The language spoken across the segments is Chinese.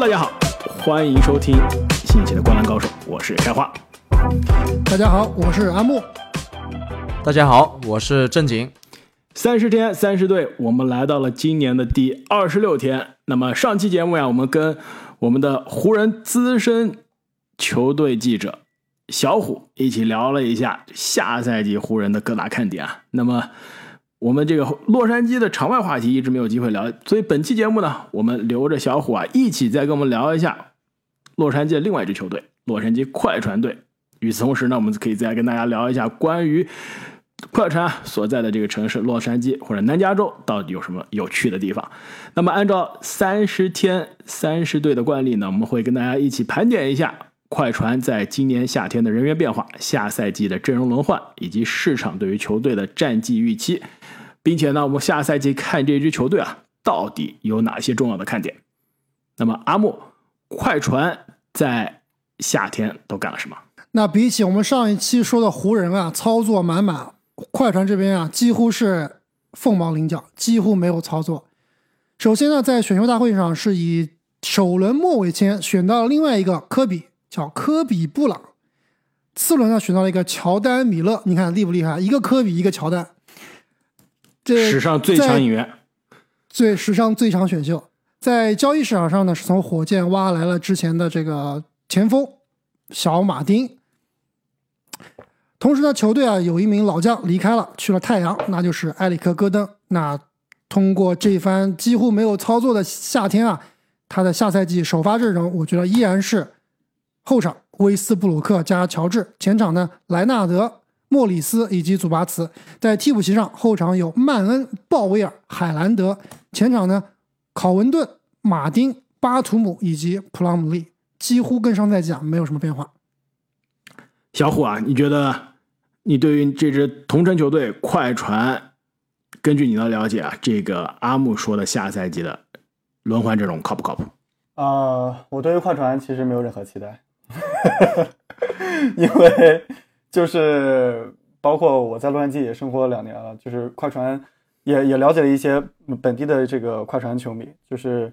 大家好，欢迎收听新一期的《灌篮高手》，我是开花。大家好，我是阿木。大家好，我是正经。三十天三十队，我们来到了今年的第二十六天。那么上期节目呀，我们跟我们的湖人资深球队记者小虎一起聊了一下下赛季湖人的各大看点啊。那么我们这个洛杉矶的场外话题一直没有机会聊，所以本期节目呢，我们留着小虎啊一起再跟我们聊一下洛杉矶的另外一支球队——洛杉矶快船队。与此同时呢，我们可以再跟大家聊一下关于快船所在的这个城市洛杉矶或者南加州到底有什么有趣的地方。那么按照三十天三十队的惯例呢，我们会跟大家一起盘点一下快船在今年夏天的人员变化、下赛季的阵容轮换以及市场对于球队的战绩预期。并且呢，我们下赛季看这支球队啊，到底有哪些重要的看点？那么阿木，快船在夏天都干了什么？那比起我们上一期说的湖人啊，操作满满，快船这边啊，几乎是凤毛麟角，几乎没有操作。首先呢，在选秀大会上是以首轮末尾签选到了另外一个科比，叫科比布朗。次轮呢，选到了一个乔丹米勒，你看厉不厉害？一个科比，一个乔丹。史上最强引援，最史上最强选秀，在交易市场上呢，是从火箭挖来了之前的这个前锋小马丁。同时呢，球队啊有一名老将离开了，去了太阳，那就是埃里克戈登。那通过这番几乎没有操作的夏天啊，他的下赛季首发阵容，我觉得依然是后场威斯布鲁克加乔治，前场呢莱纳德。莫里斯以及祖巴茨在替补席上，后场有曼恩、鲍威尔、海兰德；前场呢，考文顿、马丁、巴图姆以及普朗姆利，几乎跟上赛季啊没有什么变化。小虎啊，你觉得你对于这支同城球队快船，根据你的了解啊，这个阿木说的下赛季的轮换阵容靠不靠谱？啊，我对于快船其实没有任何期待，因为。就是包括我在洛杉矶也生活了两年了，就是快船也也了解了一些本地的这个快船球迷，就是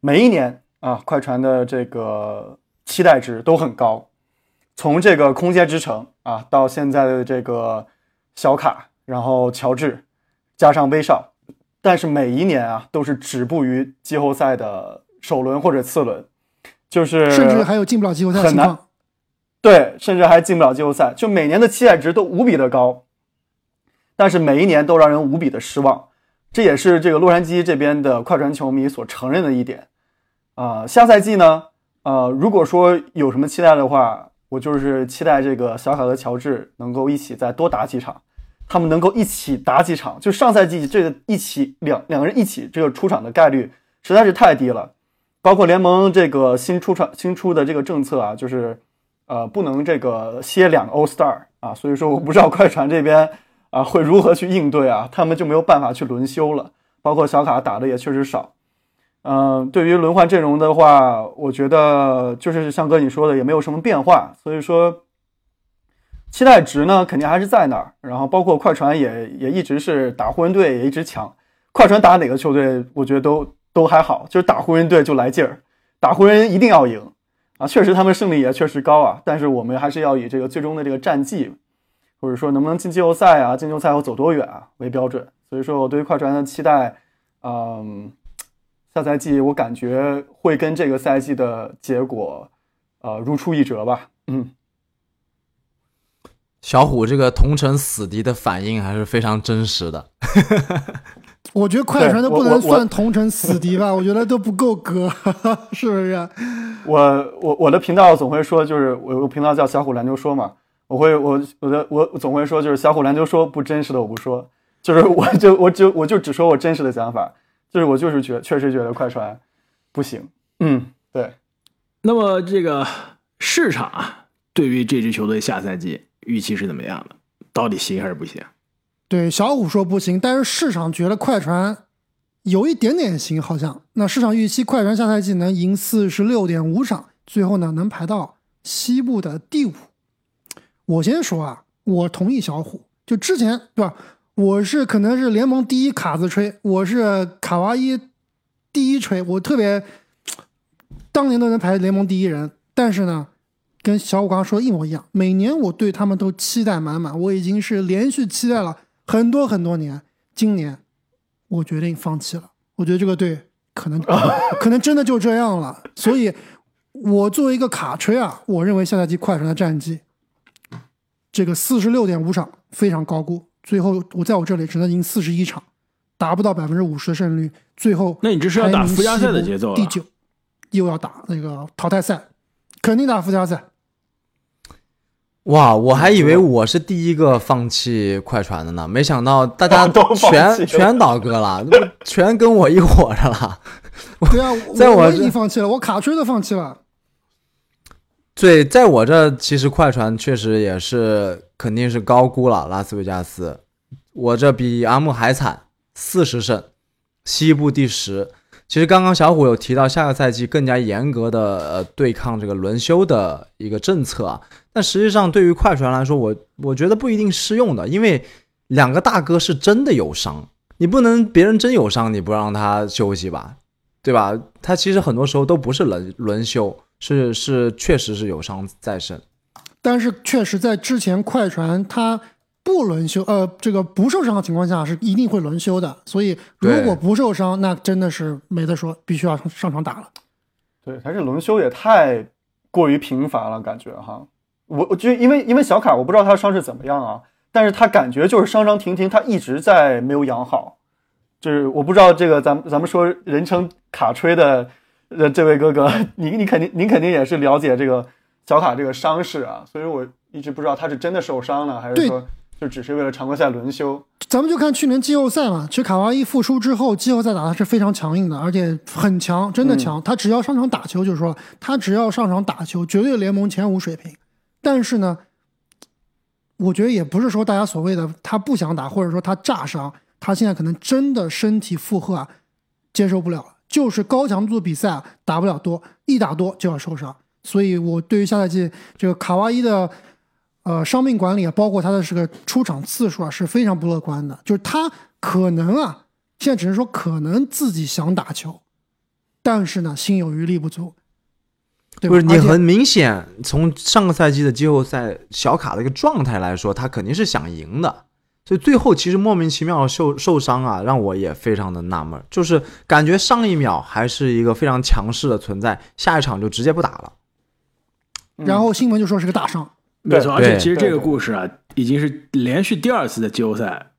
每一年啊，快船的这个期待值都很高，从这个空间之城啊到现在的这个小卡，然后乔治加上威少，但是每一年啊都是止步于季后赛的首轮或者次轮，就是甚至还有进不了季后赛的情况。对，甚至还进不了季后赛，就每年的期待值都无比的高，但是每一年都让人无比的失望，这也是这个洛杉矶这边的快船球迷所承认的一点。啊，下赛季呢，呃，如果说有什么期待的话，我就是期待这个小卡和乔治能够一起再多打几场，他们能够一起打几场，就上赛季这个一起两两个人一起这个出场的概率实在是太低了，包括联盟这个新出场新出的这个政策啊，就是。呃，不能这个歇两个 All Star 啊，所以说我不知道快船这边啊会如何去应对啊，他们就没有办法去轮休了。包括小卡打的也确实少。嗯，对于轮换阵容的话，我觉得就是像哥你说的，也没有什么变化。所以说，期待值呢肯定还是在那儿。然后包括快船也也一直是打湖人队也一直强。快船打哪个球队，我觉得都都还好，就是打湖人队就来劲儿，打湖人一定要赢。啊，确实他们胜率也确实高啊，但是我们还是要以这个最终的这个战绩，或者说能不能进季后赛啊，进季后赛后走多远啊为标准。所以说我对于快船的期待，嗯，下赛季我感觉会跟这个赛季的结果，呃，如出一辙吧。嗯，小虎这个同城死敌的反应还是非常真实的。我觉得快船都不能算同城死敌吧，我觉得都不够格，是不是？我我我的频道总会说，就是我我频道叫小虎篮球说嘛，我会我我的我总会说，就是小虎篮球说不真实的我不说，就是 我就我就我就只说我真实的想法，就是我就是觉确实觉得快船不行，嗯，对。那么这个市场啊，对于这支球队下赛季预期是怎么样的？到底行还是不行？对小虎说不行，但是市场觉得快船有一点点行，好像那市场预期快船下赛季能赢四十六点五场，最后呢能排到西部的第五。我先说啊，我同意小虎，就之前对吧？我是可能是联盟第一卡子吹，我是卡哇伊第一吹，我特别当年都能排联盟第一人，但是呢，跟小五刚刚说的一模一样，每年我对他们都期待满满，我已经是连续期待了很多很多年，今年我决定放弃了，我觉得这个队可能 可能真的就这样了，所以，我作为一个卡吹啊，我认为下赛季快船的战绩，这个四十六点五场非常高估，最后我在我这里只能赢四十一场，达不到百分之五十的胜率，最后那你这是要打附加赛的节奏了第九，又要打那个淘汰赛，肯定打附加赛。哇，我还以为我是第一个放弃快船的呢，没想到大家 都全了全倒戈了，全跟我一伙的了。对啊，在我这我我已经放弃了，我卡吹都放弃了。对，在我这其实快船确实也是肯定是高估了拉斯维加斯，我这比阿木还惨，四十胜，西部第十。其实刚刚小虎有提到下个赛季更加严格的呃对抗这个轮休的一个政策啊，但实际上对于快船来说，我我觉得不一定适用的，因为两个大哥是真的有伤，你不能别人真有伤你不让他休息吧，对吧？他其实很多时候都不是轮轮休，是是确实是有伤在身。但是确实在之前快船他不轮休，呃，这个不受伤的情况下是一定会轮休的。所以如果不受伤，那真的是没得说，必须要上上场打了。对，他这轮休也太过于频繁了，感觉哈。我我就因为因为小卡，我不知道他伤势怎么样啊，但是他感觉就是伤伤停停，他一直在没有养好。就是我不知道这个咱们咱们说人称卡吹的呃这位哥哥，你你肯定您肯定也是了解这个小卡这个伤势啊，所以我一直不知道他是真的受伤了，还是说就只是为了常规赛轮休。咱们就看去年季后赛嘛，其实卡哇伊复出之后，季后赛打的是非常强硬的，而且很强，真的强。他只要上场打球，就是说他只要上场打球，绝对联盟前五水平。但是呢，我觉得也不是说大家所谓的他不想打，或者说他炸伤，他现在可能真的身体负荷啊接受不了，就是高强度的比赛啊打不了多，一打多就要受伤。所以我对于下赛季这个卡哇伊的呃伤病管理啊，包括他的这个出场次数啊，是非常不乐观的。就是他可能啊，现在只是说可能自己想打球，但是呢，心有余力不足，不是你很明显，从上个赛季的季后赛小卡的一个状态来说，他肯定是想赢的，所以最后其实莫名其妙受受伤啊，让我也非常的纳闷，就是感觉上一秒还是一个非常强势的存在，下一场就直接不打了。然后新闻就说是个大伤，没错，而且其实这个故事啊，已经是连续第二次的季后赛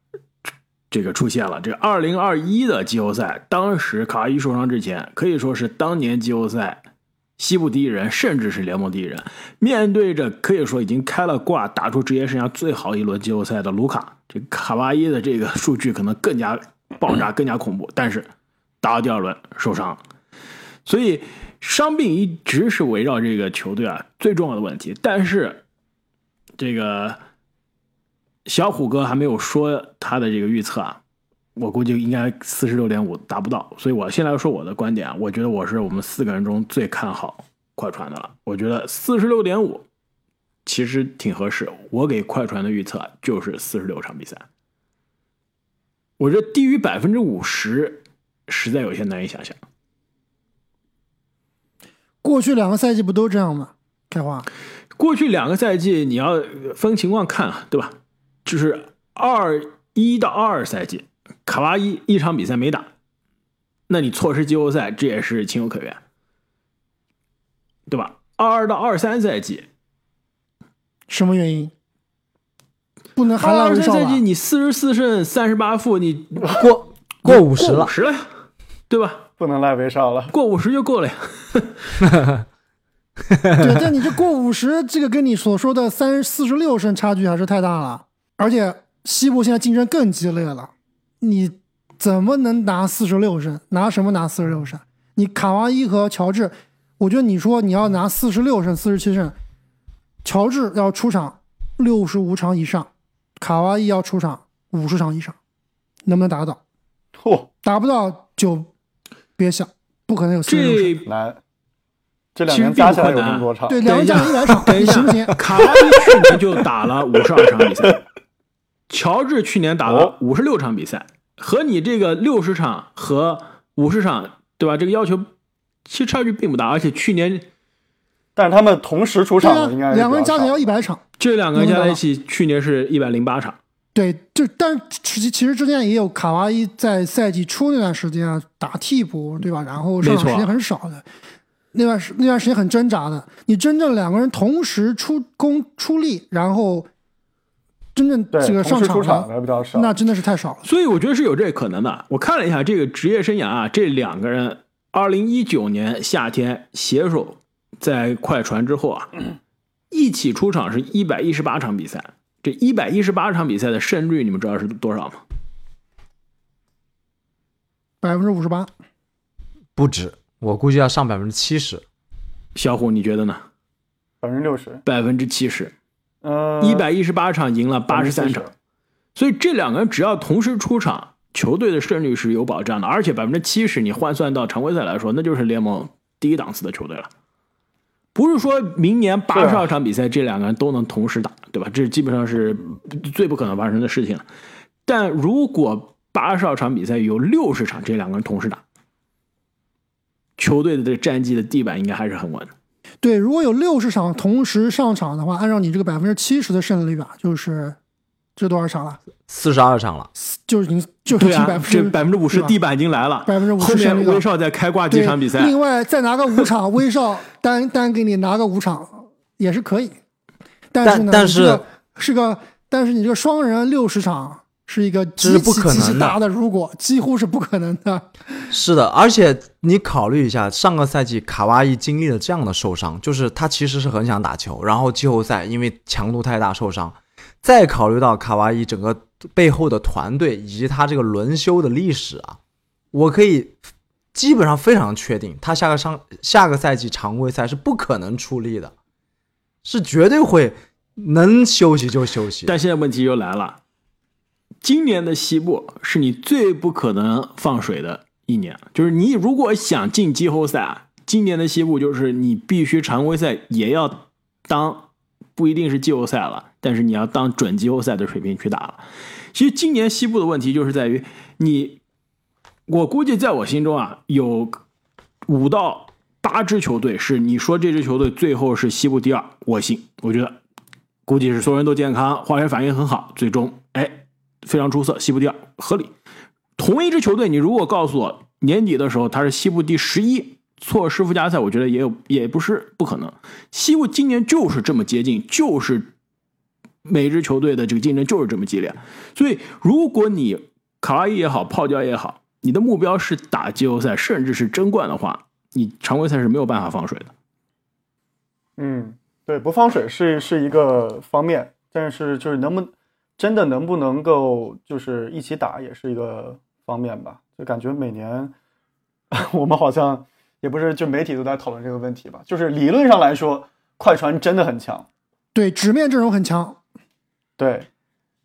这个出现了。这个二零二一的季后赛，当时卡哇伊受伤之前，可以说是当年季后赛西部第一人，甚至是联盟第一人。面对着可以说已经开了挂、打出职业生涯最好一轮季后赛的卢卡，这卡哇伊的这个数据可能更加爆炸、更加恐怖。但是打到第二轮受伤，所以伤病一直是围绕这个球队啊最重要的问题。但是这个小虎哥还没有说他的这个预测啊，我估计应该四十六点五达不到，所以我先来说我的观点啊，我觉得我是我们四个人中最看好快船的了，我觉得四十六点五其实挺合适，我给快船的预测就是四十六场比赛，我觉得低于百分之五十实在有些难以想象。过去两个赛季不都这样吗？开花，过去两个赛季你要分情况看啊，对吧？就是二一到二二赛季，卡哇伊一场比赛没打，那你错失季后赛，这也是情有可原，对吧？二二到二三赛季，什么原因？不能二含二泪微笑吧三赛季？你四十四胜三十八负，你过过五十了过五，十了呀，对吧？不能赖威少了。过五十就够了呀。对，但你这过五十，这个跟你所说的三四十六胜差距还是太大了。而且西部现在竞争更激烈了，你怎么能拿四十六胜？拿什么拿四十六胜？你卡哇伊和乔治，我觉得你说你要拿四十六胜、四十七胜，乔治要出场六十五场以上，卡哇伊要出场五十场以上，能不能达到？嚯，达不到就别想，不可能有四十六胜。这难！这两年加起来有这么多场，对，两年加一百场，等一下你行不行？卡哇伊去年就打了五十二场比赛，乔治去年打了哦五十六场比赛，和你这个六十场和五十场，对吧？这个要求其实差距并不大，而且去年但是他们同时出场应该，是两个人加起来要一百场。这两个人加在一起，去年是一百零八场。对，就但其实其实之前也有卡哇伊在赛季初那段时间啊打替补，对吧？然后上场没错时间很少的，那段时那段时间很挣扎的。你真正两个人同时出攻出力，然后真正对这个上场场的比较少。那真的是太少了。所以我觉得是有这个可能的。我看了一下这个职业生涯啊，这两个人，二零一九年夏天携手在快船之后啊，一起出场是一百一十八场比赛。这一百一十八场比赛的胜率，你们知道是多少吗？百分之五十八，不止，我估计要上百分之七十。小虎，你觉得呢？百分之六十，百分之七十，嗯，一百一十八场赢了八十三场，所以这两个人只要同时出场，球队的胜率是有保障的，而且百分之七十你换算到常规赛来说，那就是联盟第一档次的球队了。不是说明年八十二场比赛这两个人都能同时打，对吧？这基本上是最不可能发生的事情了。但如果八十二场比赛有六十场这两个人同时打，球队的这个战绩的地板应该还是很稳的。对，如果有六十场同时上场的话，按照你这个百分之七十的胜率吧，就是这多少场了？四十二场了，就是已经就是对啊百，分这之百分之五十地板已经来了，百分之五十后面威少再开挂几场比赛，另外再拿个五场，威少单单给你拿个五场也是可以。但是呢，是个是个，但是你这个双人六十场是一个极这是不其极其可能的大的，如果几乎是不可能的。是的，而且你考虑一下，上个赛季卡哇伊经历了这样的受伤，就是他其实是很想打球，然后季后赛因为强度太大受伤，再考虑到卡哇伊整个背后的团队以及他这个轮休的历史啊，我可以基本上非常确定，他下个上下个赛季常规赛是不可能出力的，是绝对会能休息就休息。但现在问题又来了，今年的西部是你最不可能放水的一年，就是你如果想进季后赛啊，今年的西部就是你必须常规赛也要当，不一定是季后赛了，但是你要当准季后赛的水平去打了。其实今年西部的问题就是在于你，我估计在我心中啊，有五到八支球队是你说这支球队最后是西部第二，我信，我觉得估计是所有人都健康，化学反应很好，最终哎非常出色，西部第二合理。同一支球队，你如果告诉我年底的时候他是西部第十一，错失附加赛，我觉得也有也不是不可能。西部今年就是这么接近，就是每支球队的这个竞争就是这么激烈，所以如果你卡哇伊也好，泡椒也好，你的目标是打季后赛，甚至是争冠的话，你常规赛是没有办法放水的。嗯，对，不放水是是一个方面，但是就是能不能真的能不能够就是一起打也是一个方面吧。就感觉每年 我们好像也不是就媒体都在讨论这个问题吧。就是理论上来说，快船真的很强，对，纸面阵容很强，对，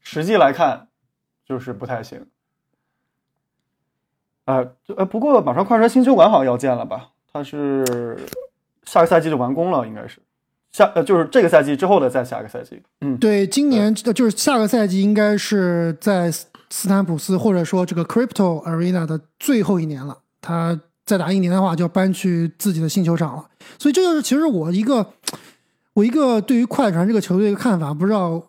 实际来看就是不太行。呃，就呃，不过马上快船新球馆好像要建了吧？它是下个赛季就完工了，应该是下呃，就是这个赛季之后的再下个赛季。嗯，对，今年呃就是下个赛季应该是在斯斯坦普斯或者说这个 Crypto Arena 的最后一年了。他再打一年的话，就要搬去自己的新球场了。所以这就是其实我一个我一个对于快船这个球队的看法，不知道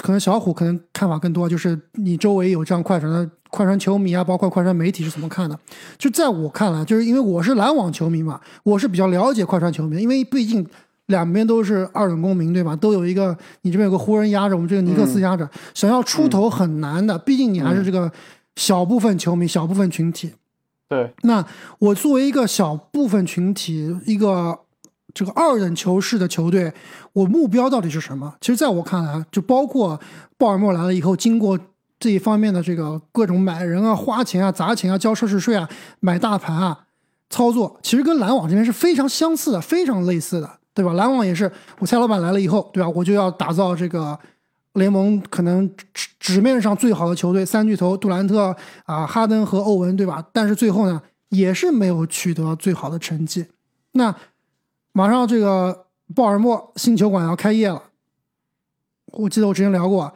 可能小虎可能看法更多，就是你周围有这样快船的快船球迷啊，包括快船媒体是怎么看的？就在我看来，就是因为我是篮网球迷嘛，我是比较了解快船球迷，因为毕竟两边都是二等公民，对吧？都有一个你这边有个湖人压着，我们这个尼克斯压着，想要出头很难的，毕竟你还是这个小部分球迷、小部分群体。对，那我作为一个小部分群体，一个这个二等球市的球队，我目标到底是什么？其实，在我看来，就包括鲍尔默来了以后，经过这一方面的这个各种买人啊、花钱啊、砸钱啊、交奢侈税啊、买大盘啊操作，其实跟篮网这边是非常相似的，非常类似的，对吧？篮网也是，我蔡老板来了以后，对吧？我就要打造这个联盟可能纸纸面上最好的球队，三巨头杜兰特啊、哈登和欧文，对吧？但是最后呢，也是没有取得最好的成绩。那马上这个鲍尔默新球馆要开业了，我记得我之前聊过，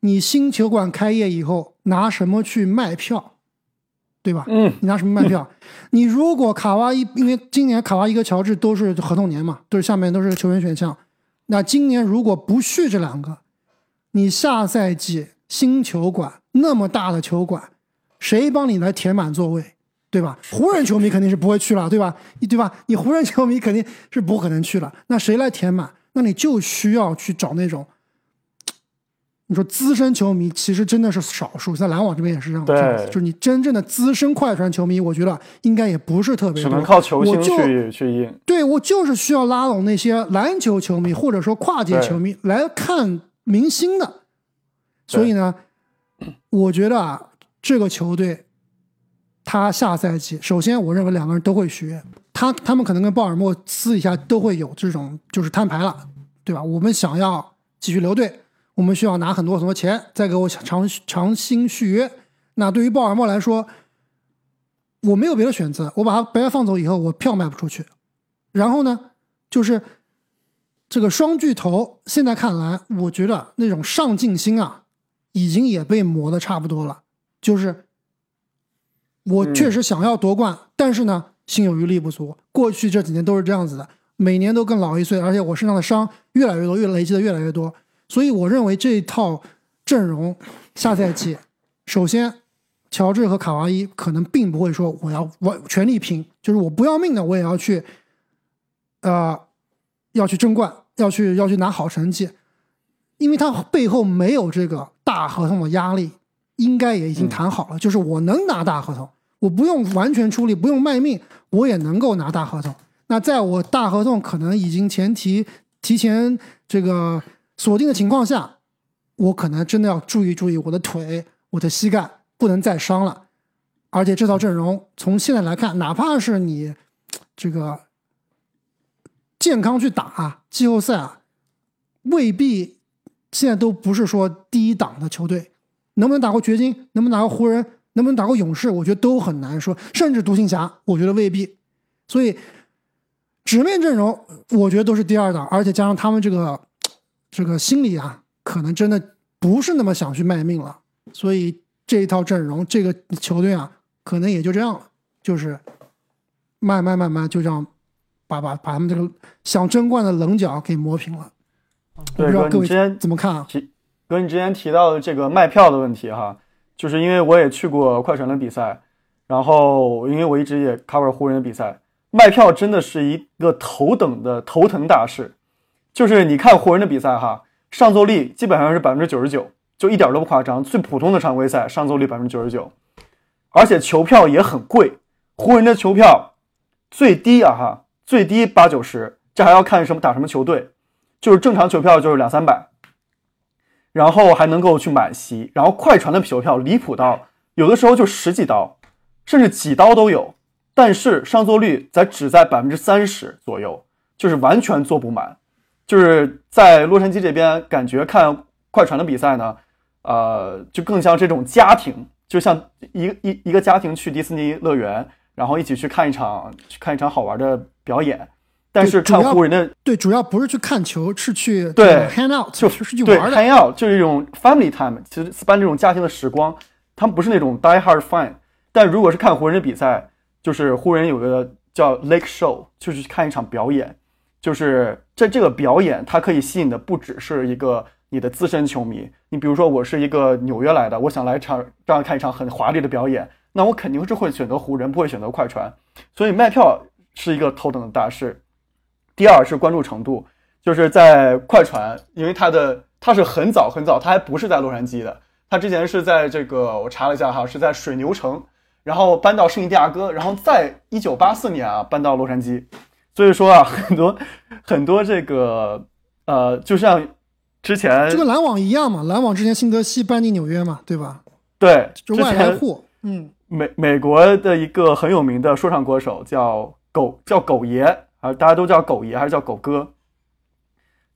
你新球馆开业以后拿什么去卖票？对吧？嗯，你拿什么卖票？你如果卡哇伊，因为今年卡哇伊和乔治都是合同年嘛，都是下面都是球员选项。那今年如果不续这两个，你下赛季新球馆那么大的球馆，谁帮你来填满座位，对吧？湖人球迷肯定是不会去了，对吧？你对吧？你湖人球迷肯定是不可能去了。那谁来填满？那你就需要去找那种，你说资深球迷其实真的是少数，在篮网这边也是这样，对就是你真正的资深快船球迷，我觉得应该也不是特别多，只能靠球星去去应。对我就是需要拉拢那些篮球球迷或者说跨界球迷来看明星的，所以呢，我觉得啊，这个球队他下赛季，首先我认为两个人都会续约，他他们可能跟鲍尔默私底下都会有这种就是摊牌了，对吧？我们想要继续留队，我们需要拿很多很多钱，再给我长长薪续约。那对于鲍尔默来说，我没有别的选择，我把他白白放走以后，我票卖不出去。然后呢，就是这个双巨头，现在看来，我觉得那种上进心啊，已经也被磨得差不多了。就是我确实想要夺冠，但是呢，心有余力不足。过去这几年都是这样子的，每年都更老一岁，而且我身上的伤越来越多，越累积的越来越多。所以我认为这一套阵容下赛季，首先乔治和卡哇伊可能并不会说我要我全力拼，就是我不要命的我也要去，呃，要去争冠，要去要去拿好成绩，因为他背后没有这个大合同的压力，应该也已经谈好了，就是我能拿大合同，我不用完全出力，不用卖命，我也能够拿大合同。那在我大合同可能已经前提提前这个锁定的情况下，我可能真的要注意注意我的腿、我的膝盖不能再伤了。而且这套阵容从现在来看，哪怕是你这个健康去打季后赛啊，未必现在都不是说第一档的球队，能不能打过掘金，能不能打过湖人，能不能打过勇士，我觉得都很难说。甚至独行侠，我觉得未必。所以纸面阵容，我觉得都是第二档，而且加上他们这个这个心里啊，可能真的不是那么想去卖命了。所以这一套阵容，这个球队啊，可能也就这样了，就是慢慢慢慢就这样把把把他们这个想争冠的棱角给磨平了。我不对哥，知道各位你之前怎么看啊？提哥，你之前提到的这个卖票的问题哈，就是因为我也去过快船的比赛，然后因为我一直也 cover 湖人的比赛，卖票真的是一个头等的头疼大事。就是你看湖人的比赛哈，上座率基本上是百分之九十九，就一点都不夸张。最普通的常规赛上座率百分之九十九，而且球票也很贵。湖人的球票最低啊哈，最低八九十，这还要看什么打什么球队。就是正常球票就是两三百，然后还能够去买席，然后快船的球票离谱到有的时候就十几刀，甚至几刀都有，但是上座率在只在百分之三十左右，就是完全坐不满。就是在洛杉矶这边，感觉看快船的比赛呢，呃，就更像这种家庭，就像一个一一个家庭去迪士尼乐园，然后一起去看一场去看一场好玩的表演。但是看湖人的对，主要不是去看球，是去对 hang out，就就是去玩的。hang out 就是一种 family time，其实 span 这种家庭的时光，他们不是那种 die hard fan。但如果是看湖人的比赛，就是湖人有个叫 Lake Show，就是去看一场表演，就是在这个表演，它可以吸引的不只是一个你的资深球迷。你比如说，我是一个纽约来的，我想来场这样看一场很华丽的表演，那我肯定是会选择湖人，不会选择快船。所以卖票是一个头等的大事。第二是关注程度，就是在快船，因为他的他是很早很早，他还不是在洛杉矶的，他之前是在这个我查了一下哈，是在水牛城，然后搬到圣地亚哥，然后在一九八四年啊搬到洛杉矶，所以说啊 很多很多这个呃，就像之前就跟篮网一样嘛，篮网之前新泽西搬进纽约嘛，对吧？对之就外来前户，嗯，美美国的一个很有名的说唱歌手叫狗叫狗爷啊，大家都叫狗爷还是叫狗哥？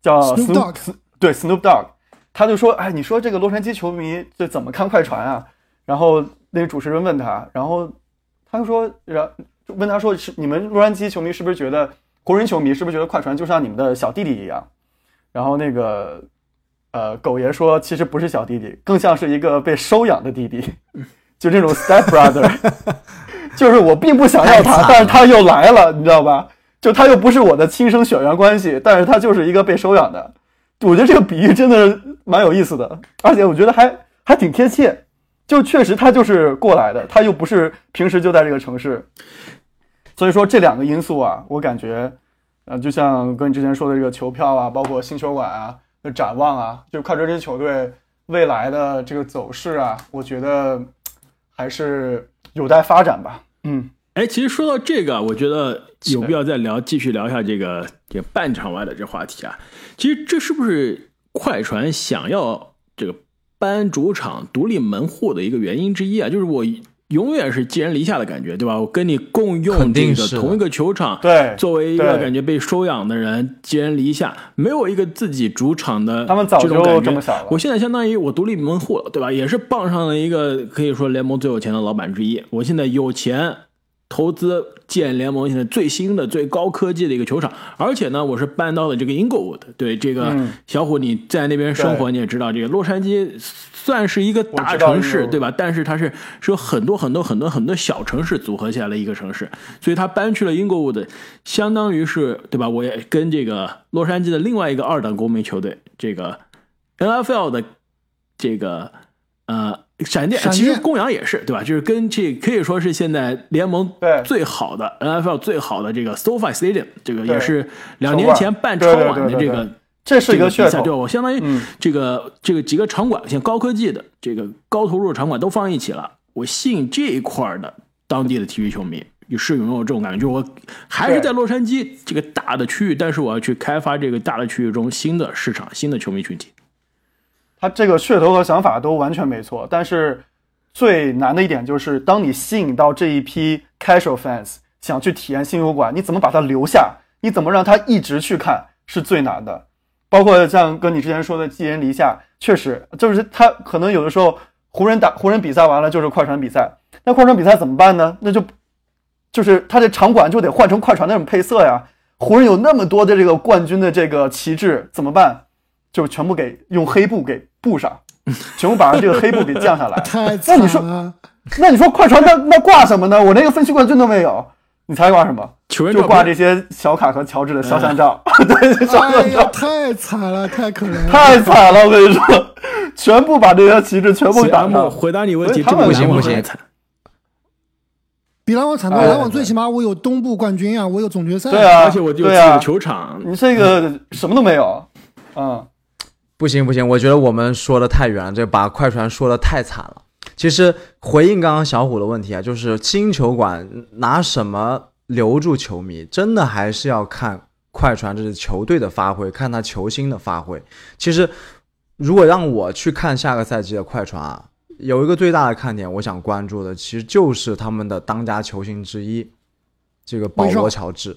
叫 Snoop Dogg 对 Snoop Dogg，他就说，哎，你说这个洛杉矶球迷这怎么看快船啊？然后那个主持人问他，然后他就说，然就问他说，是你们洛杉矶球迷是不是觉得湖人球迷是不是觉得快船就像你们的小弟弟一样？然后那个呃狗爷说，其实不是小弟弟，更像是一个被收养的弟弟。就这种 step brother，就是我并不想要他，但是他又来了，你知道吧？就他又不是我的亲生血缘关系，但是他就是一个被收养的。我觉得这个比喻真的蛮有意思的，而且我觉得还还挺贴切。就确实他就是过来的，他又不是平时就在这个城市，所以说这两个因素啊，我感觉，呃，就像跟你之前说的这个球票啊，包括新球馆啊的展望啊，就快船这些球队未来的这个走势啊，我觉得还是有待发展吧。嗯，哎，其实说到这个，我觉得有必要再聊，继续聊一下这个这个半场外的这话题啊。其实这是不是快船想要这个搬主场独立门户的一个原因之一啊？就是我永远是寄人篱下的感觉，对吧？我跟你共用肯这个同一个球场，对，作为一个感觉被收养的人，寄人篱下，没有一个自己主场的他们早就这种感觉这么想了我现在相当于我独立门户了，对吧？也是傍上了一个可以说联盟最有钱的老板之一。我现在有钱投资建联盟现在最新的、最高科技的一个球场，而且呢，我是搬到了这个 Inglewood。对这个嗯小虎，你在那边生活，你也知道，这个洛杉矶算是一个大城市，对吧？但是它是是有很多很多很多很多小城市组合起来的一个城市，所以他搬去了 Inglewood，相当于是对吧？我也跟这个洛杉矶的另外一个二等公民球队，这个 NFL 的这个呃闪电，其实公羊也是对吧？就是跟这可以说是现在联盟最好的 NFL 最好的这个 SoFi Stadium，这个也是两年前办超晚的这个这是一这个比赛，对。我相当于嗯这个、这个几个场馆，像高科技的这个高投入的场馆都放一起了，我吸引这一块的当地的体育球迷。你是拥有这种感觉，就是我还是在洛杉矶这个大的区域，但是我要去开发这个大的区域中新的市场、新的球迷群体。他这个噱头和想法都完全没错，但是最难的一点就是，当你吸引到这一批 casual fans 想去体验新球馆，你怎么把他留下？你怎么让他一直去看是最难的。包括像跟你之前说的寄人篱下，确实就是他可能有的时候湖人打湖人比赛完了就是快船比赛，那快船比赛怎么办呢？那就就是他这场馆就得换成快船那种配色呀。湖人有那么多的这个冠军的这个旗帜，怎么办？就全部给用黑布给布上，全部把这个黑布给降下来。太那你说惨了。那你说快船那那挂什么呢？我连个分区冠军都没有，你猜挂什么？球员就挂这些小卡和乔治的肖像照，对，肖哎呀，像照太惨了，太可怜了。太惨了，我跟你说，全部把这些旗帜全部打上。回答你问题，不行不行比篮网惨多，哎篮网最起码我有东部冠军啊，我有总决赛。对啊，而且我就有自对啊己的，球场，你这个什么都没有，嗯，不行不行，我觉得我们说的太远了，这把快船说的太惨了。其实回应刚刚小虎的问题啊，就是新球馆拿什么留住球迷，真的还是要看快船这支球队的发挥，看他球星的发挥。其实如果让我去看下个赛季的快船啊，有一个最大的看点，我想关注的其实就是他们的当家球星之一，这个保罗乔治。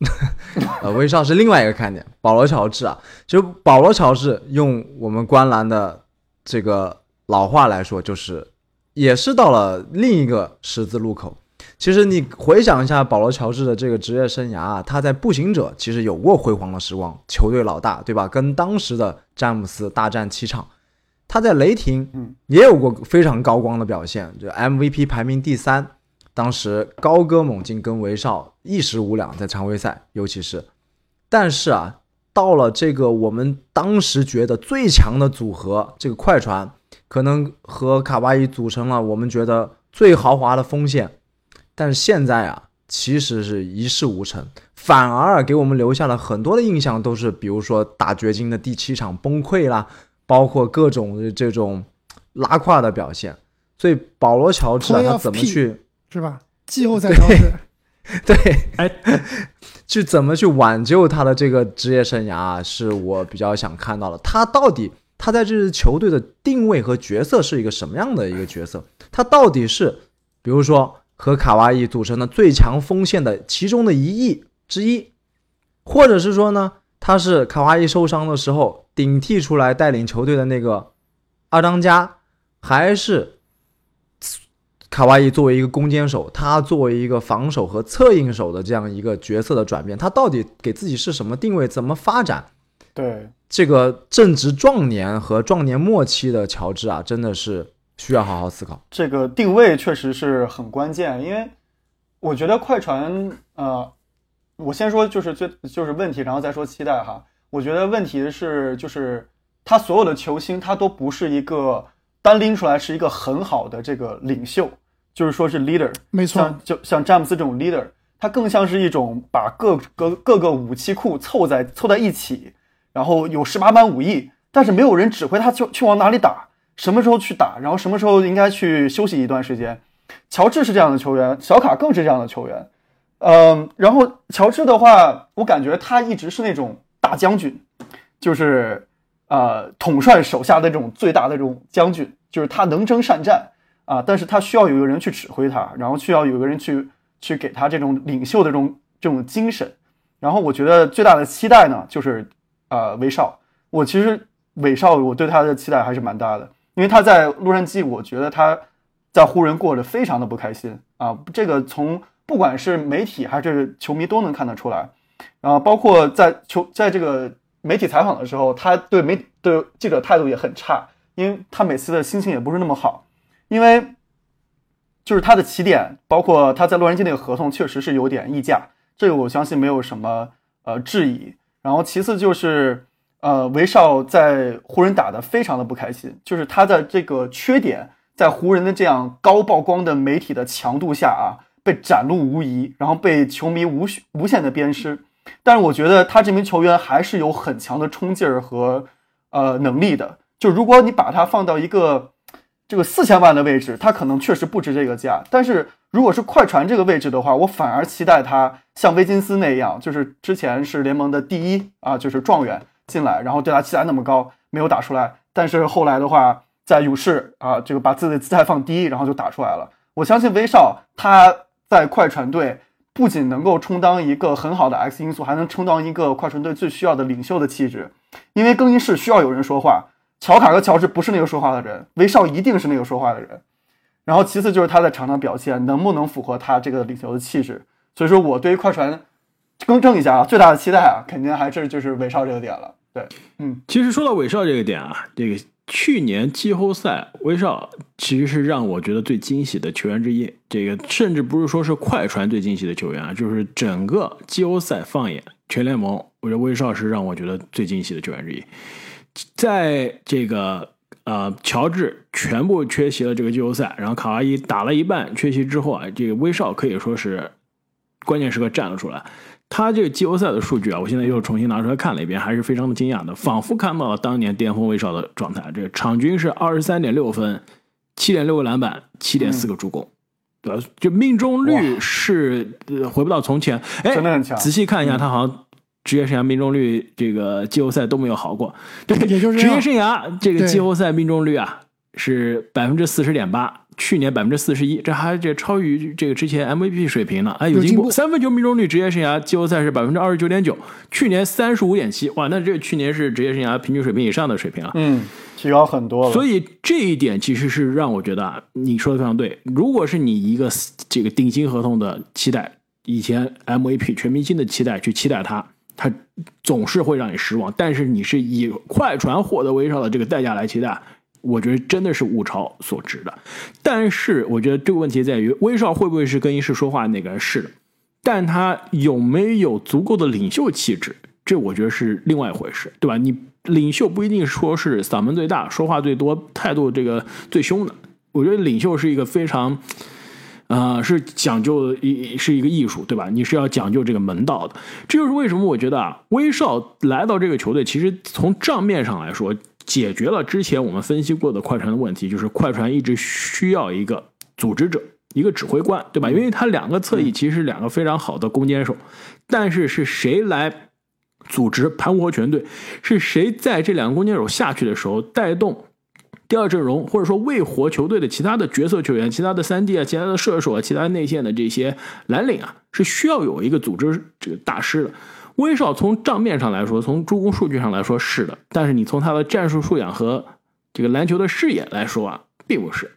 呃，威少是另外一个看点，保罗乔治啊，就保罗乔治用我们观澜的这个老话来说，就是也是到了另一个十字路口。其实你回想一下保罗乔治的这个职业生涯啊，他在步行者其实有过辉煌的时光，球队老大，对吧？跟当时的詹姆斯大战七场。他在雷霆嗯也有过非常高光的表现，就 MVP 排名第三，当时高歌猛进，跟威少一时无两，在常规赛尤其是。但是啊，到了这个我们当时觉得最强的组合，这个快船可能和卡哇伊组成了我们觉得最豪华的锋线，但是现在啊，其实是一事无成，反而给我们留下了很多的印象，都是比如说打掘金的第七场崩溃啦，包括各种的这种拉胯的表现。所以保罗乔治啊，他怎么去是吧？季后赛超市，对，哎，去怎么去挽救他的这个职业生涯啊，是我比较想看到的。他到底他在这支球队的定位和角色是一个什么样的一个角色？他到底是比如说和卡哇伊组成的最强锋线的其中的一翼之一，或者是说呢，他是卡哇伊受伤的时候顶替出来带领球队的那个二当家，还是卡哇伊作为一个攻坚手，他作为一个防守和策应手的这样一个角色的转变，他到底给自己是什么定位，怎么发展？对，这个正值壮年和壮年末期的乔治啊，真的是需要好好思考。这个定位确实是很关键，因为我觉得快船，呃，我先说就是最就是问题，然后再说期待哈。我觉得问题是就是他所有的球星他都不是一个单拎出来是一个很好的这个领袖，就是说是 leader，没错像，就像詹姆斯这种 leader，他更像是一种把各各各个武器库凑在凑在一起，然后有十八般武艺，但是没有人指挥他去去往哪里打，什么时候去打，然后什么时候应该去休息一段时间。乔治是这样的球员，小卡更是这样的球员。嗯，然后乔治的话，我感觉他一直是那种大将军，就是呃统帅手下的这种最大的这种将军，就是他能征善战啊，但是他需要有一个人去指挥他，然后需要有一个人去去给他这种领袖的这种这种精神。然后我觉得最大的期待呢，就是呃威少。我其实韦少，我对他的期待还是蛮大的，因为他在洛杉矶，我觉得他在湖人过得非常的不开心啊。这个从不管是媒体还是球迷都能看得出来，然后包括在球在这个媒体采访的时候，他对媒对记者态度也很差，因为他每次的心情也不是那么好，因为就是他的起点，包括他在洛杉矶那个合同确实是有点溢价，这个我相信没有什么呃质疑。然后其次就是呃，韦少在湖人打得非常的不开心，就是他的这个缺点在湖人的这样高曝光的媒体的强度下啊，被展露无遗，然后被球迷无无限的鞭尸。但是我觉得他这名球员还是有很强的冲劲儿和呃能力的。就如果你把他放到一个这个四千万的位置，他可能确实不值这个价。但是如果是快船这个位置的话，我反而期待他像威金斯那样，就是之前是联盟的第一啊，就是状元进来，然后对他期待那么高，没有打出来。但是后来的话，在勇士啊，这个把自己的姿态放低，然后就打出来了。我相信威少他在快船队不仅能够充当一个很好的 X 因素，还能充当一个快船队最需要的领袖的气质。因为更衣室需要有人说话，乔卡和乔治不是那个说话的人，威少一定是那个说话的人。然后其次就是他在场上表现能不能符合他这个领袖的气质。所以说我对于快船更正一下啊，最大的期待啊，肯定还是就是威少这个点了。对，嗯，其实说到韦少这个点啊，这个去年季后赛威少其实是让我觉得最惊喜的球员之一。这个甚至不是说是快船最惊喜的球员啊，就是整个季后赛放眼全联盟，我觉得威少是让我觉得最惊喜的球员之一。在这个呃乔治全部缺席了这个季后赛，然后卡哇伊打了一半缺席之后啊，这个威少可以说是关键时刻站了出来。他这个季后赛的数据啊，我现在又重新拿出来看了一遍，还是非常的惊讶的，仿佛看到了当年巅峰威少的状态。这个场均是二十三点六分，七点六个篮板，七点四个助攻，对吧？就命中率是呃回不到从前，哎，真的很强仔细看一下，他好像职业生涯命中率这个季后赛都没有好过。对，也就是职业生涯这个季后赛命中率啊是百分之四十点八，去年百分之四十一，这还这超于这个之前 MVP 水平了，哎，有进步。有进步三分球命中率职业生涯季后赛是百分之二十九点九，去年三十五点七，哇，那这去年是职业生涯平均水平以上的水平了。嗯，提高很多了。所以这一点其实是让我觉得啊，你说的非常对。如果是你一个这个顶薪合同的期待，以前 MVP 全明星的期待去期待他，他总是会让你失望。但是你是以快船获得威少的这个代价来期待，我觉得真的是物超所值的。但是我觉得这个问题在于，威少会不会是更衣室说话那个人？是的，但他有没有足够的领袖气质？这我觉得是另外一回事，对吧？你领袖不一定说是嗓门最大、说话最多、态度这个最凶的。我觉得领袖是一个非常，呃，是讲究一是一个艺术，对吧？你是要讲究这个门道的。这就是为什么我觉得啊，威少来到这个球队，其实从账面上来说，解决了之前我们分析过的快船的问题，就是快船一直需要一个组织者。一个指挥官，对吧？因为他两个侧翼其实两个非常好的攻坚手，但是是谁来组织盘活全队？是谁在这两个攻坚手下去的时候带动第二阵容，或者说未活球队的其他的角色球员、其他的三 D 啊、其他的射手啊、其他内线的这些蓝领啊，是需要有一个组织这个大师的。威少从账面上来说，从助攻数据上来说是的，但是你从他的战术素养和这个篮球的视野来说啊，并不是。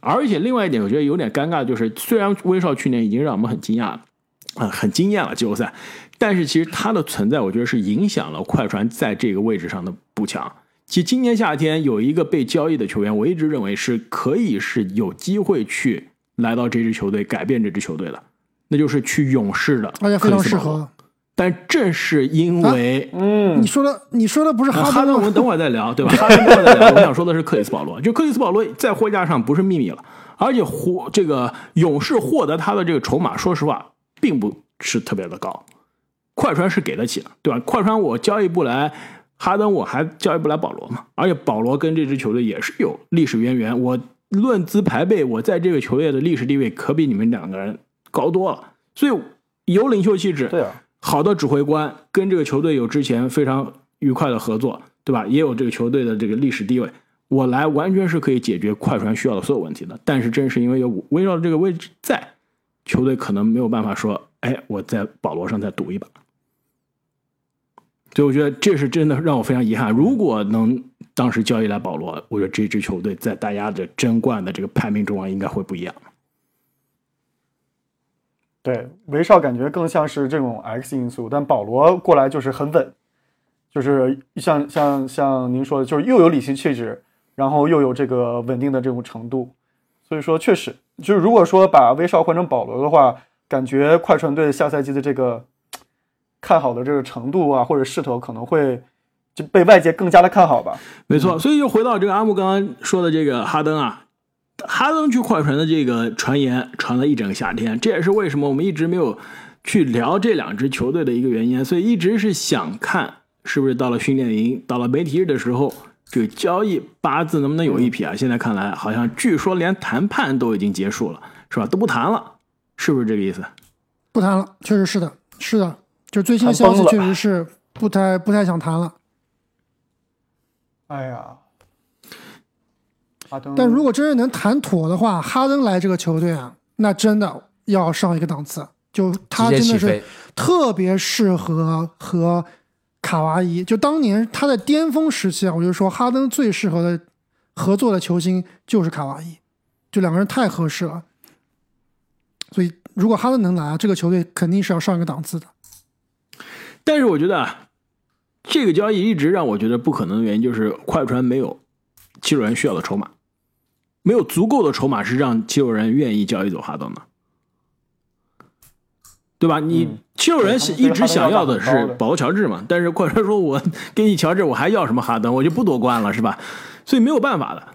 而且另外一点，我觉得有点尴尬，就是虽然威少去年已经让我们很惊讶了，啊、很惊艳了季后赛，但是其实他的存在，我觉得是影响了快船在这个位置上的补强。其实今年夏天有一个被交易的球员，我一直认为是可以是有机会去来到这支球队改变这支球队的，那就是去勇士的，而且非常适。合。但正是因为、嗯你，说的，你说的不是呃哈登，哈登？我们等会儿再聊，对吧？哈登等会儿再聊。我想说的是克里斯保罗，就克里斯保罗在货架上不是秘密了，而且获这个勇士获得他的这个筹码，说实话并不是特别的高。快船是给得起的，对吧？快船我交易不来哈登，我还交易不来保罗嘛？而且保罗跟这支球队也是有历史渊源，我论资排辈，我在这个球队的历史地位可比你们两个人高多了，所以有领袖气质，对啊，好的指挥官，跟这个球队有之前非常愉快的合作，对吧？也有这个球队的这个历史地位，我来完全是可以解决快船需要的所有问题的。但是正是因为有围绕这个位置在，球队可能没有办法说，哎，我在保罗上再赌一把。所以我觉得这是真的让我非常遗憾。如果能当时交易来保罗，我觉得这支球队在大家的争冠的这个排名中啊，应该会不一样。对，威少感觉更像是这种 X 因素，但保罗过来就是很稳，就是像像像您说的，就是又有理性气质，然后又有这个稳定的这种程度，所以说确实就是如果说把威少换成保罗的话，感觉快船队下赛季的这个看好的这个程度啊，或者势头可能会就被外界更加的看好吧。没错，所以就回到这个阿木刚刚说的这个哈登啊，哈登去快船的这个传言传了一整个夏天，这也是为什么我们一直没有去聊这两支球队的一个原因。所以一直是想看是不是到了训练营、到了媒体日的时候，这个交易八字能不能有一撇啊？现在看来，好像据说连谈判都已经结束了，是吧？都不谈了，是不是这个意思？不谈了，确实是的，是的，就最新的消息确实是不太不太想谈了。哎呀，但如果真是能谈妥的话，哈登来这个球队啊，那真的要上一个档次。就他真的是。特别适合和卡哇伊。就当年他在巅峰时期啊，我就说哈登最适合的合作的球星就是卡哇伊，就两个人太合适了。所以如果哈登能来啊，这个球队肯定是要上一个档次的。但是我觉得啊，这个交易一直让我觉得不可能的原因就是快船没有七六人需要的筹码，没有足够的筹码是让七六人愿意交易走哈登的，对吧？你嗯七六人是一直想要的是保罗乔治嘛，但是快船说我给你乔治，我还要什么哈登，我就不夺冠了，是吧？所以没有办法的，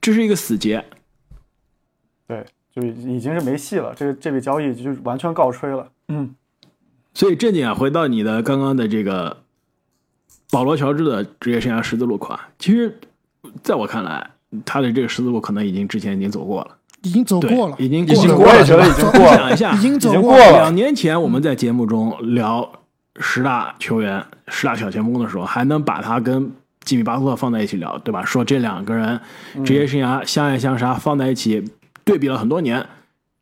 这是一个死结。对，就已经是没戏了，这个这笔交易就完全告吹了。嗯，所以正经啊，回到你的刚刚的这个保罗·乔治的职业生涯十字路口啊，其实在我看来，他的这个十字路可能已经之前已经走过了，已经走过了，已经已经过了。我也觉得已经过了。想一下已，经走已经过过了两年前我们在节目中聊十大球员、十大小前锋的时候，还能把他跟吉米·巴特放在一起聊，对吧？说这两个人职业生涯相爱相杀，放在一起对比了很多年，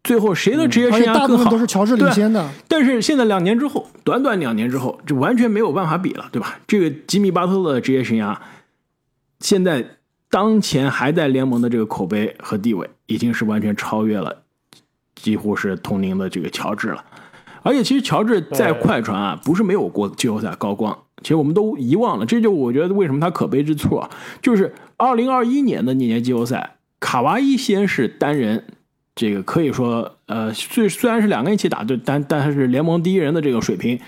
最后谁的职业生涯更好？且大部分都是乔治领先的。但是现在两年之后，短短两年之后，就完全没有办法比了，对吧？这个吉米巴特的职业生涯，现在当前还在联盟的这个口碑和地位，已经是完全超越了，几乎是同龄的这个乔治了。而且其实乔治在快船啊，不是没有过季后赛高光，其实我们都遗忘了。这就我觉得为什么他可悲之处啊，就是二零二一年的那年季后赛，卡哇伊先是单人这个可以说，呃，虽虽然是两个人一起打，对，但但他是联盟第一人的这个水平，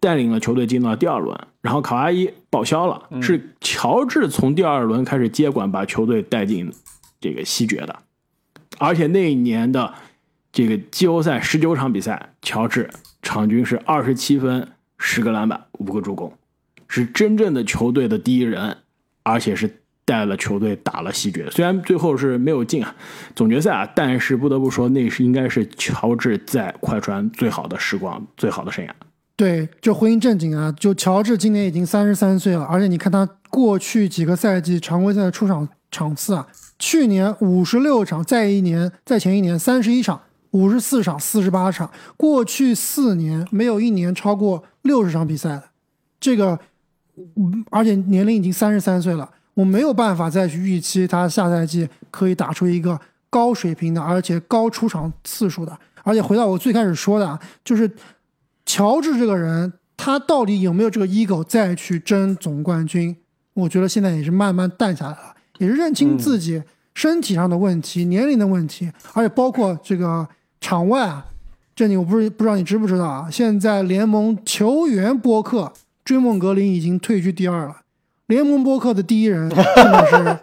带领了球队进到第二轮，然后卡哇伊报销了，是乔治从第二轮开始接管，把球队带进这个西决的，而且那一年的这个季后赛十九场比赛，乔治场均是二十七分、十个篮板、五个助攻，是真正的球队的第一人，而且是带了球队打了西决。虽然最后是没有进啊总决赛啊，但是不得不说，那是应该是乔治在快船最好的时光、最好的生涯。对，就婚姻正经啊，就乔治今年已经三十三岁了，而且你看他过去几个赛季常规赛的出场场次啊，去年五十六场，再一年再前一年三十一场，五十四场，四十八场，过去四年没有一年超过六十场比赛的，这个，嗯而且年龄已经三十三岁了，我没有办法再去预期他下赛季可以打出一个高水平的，而且高出场次数的。而且回到我最开始说的啊，就是乔治这个人，他到底有没有这个 ego 再去争总冠军？我觉得现在也是慢慢淡下来了，也是认清自己身体上的问题、年龄的问题，而且包括这个场外啊。这里我不是不知道你知不知道啊？现在联盟球员播客追梦格林已经退居第二了，联盟播客的第一人是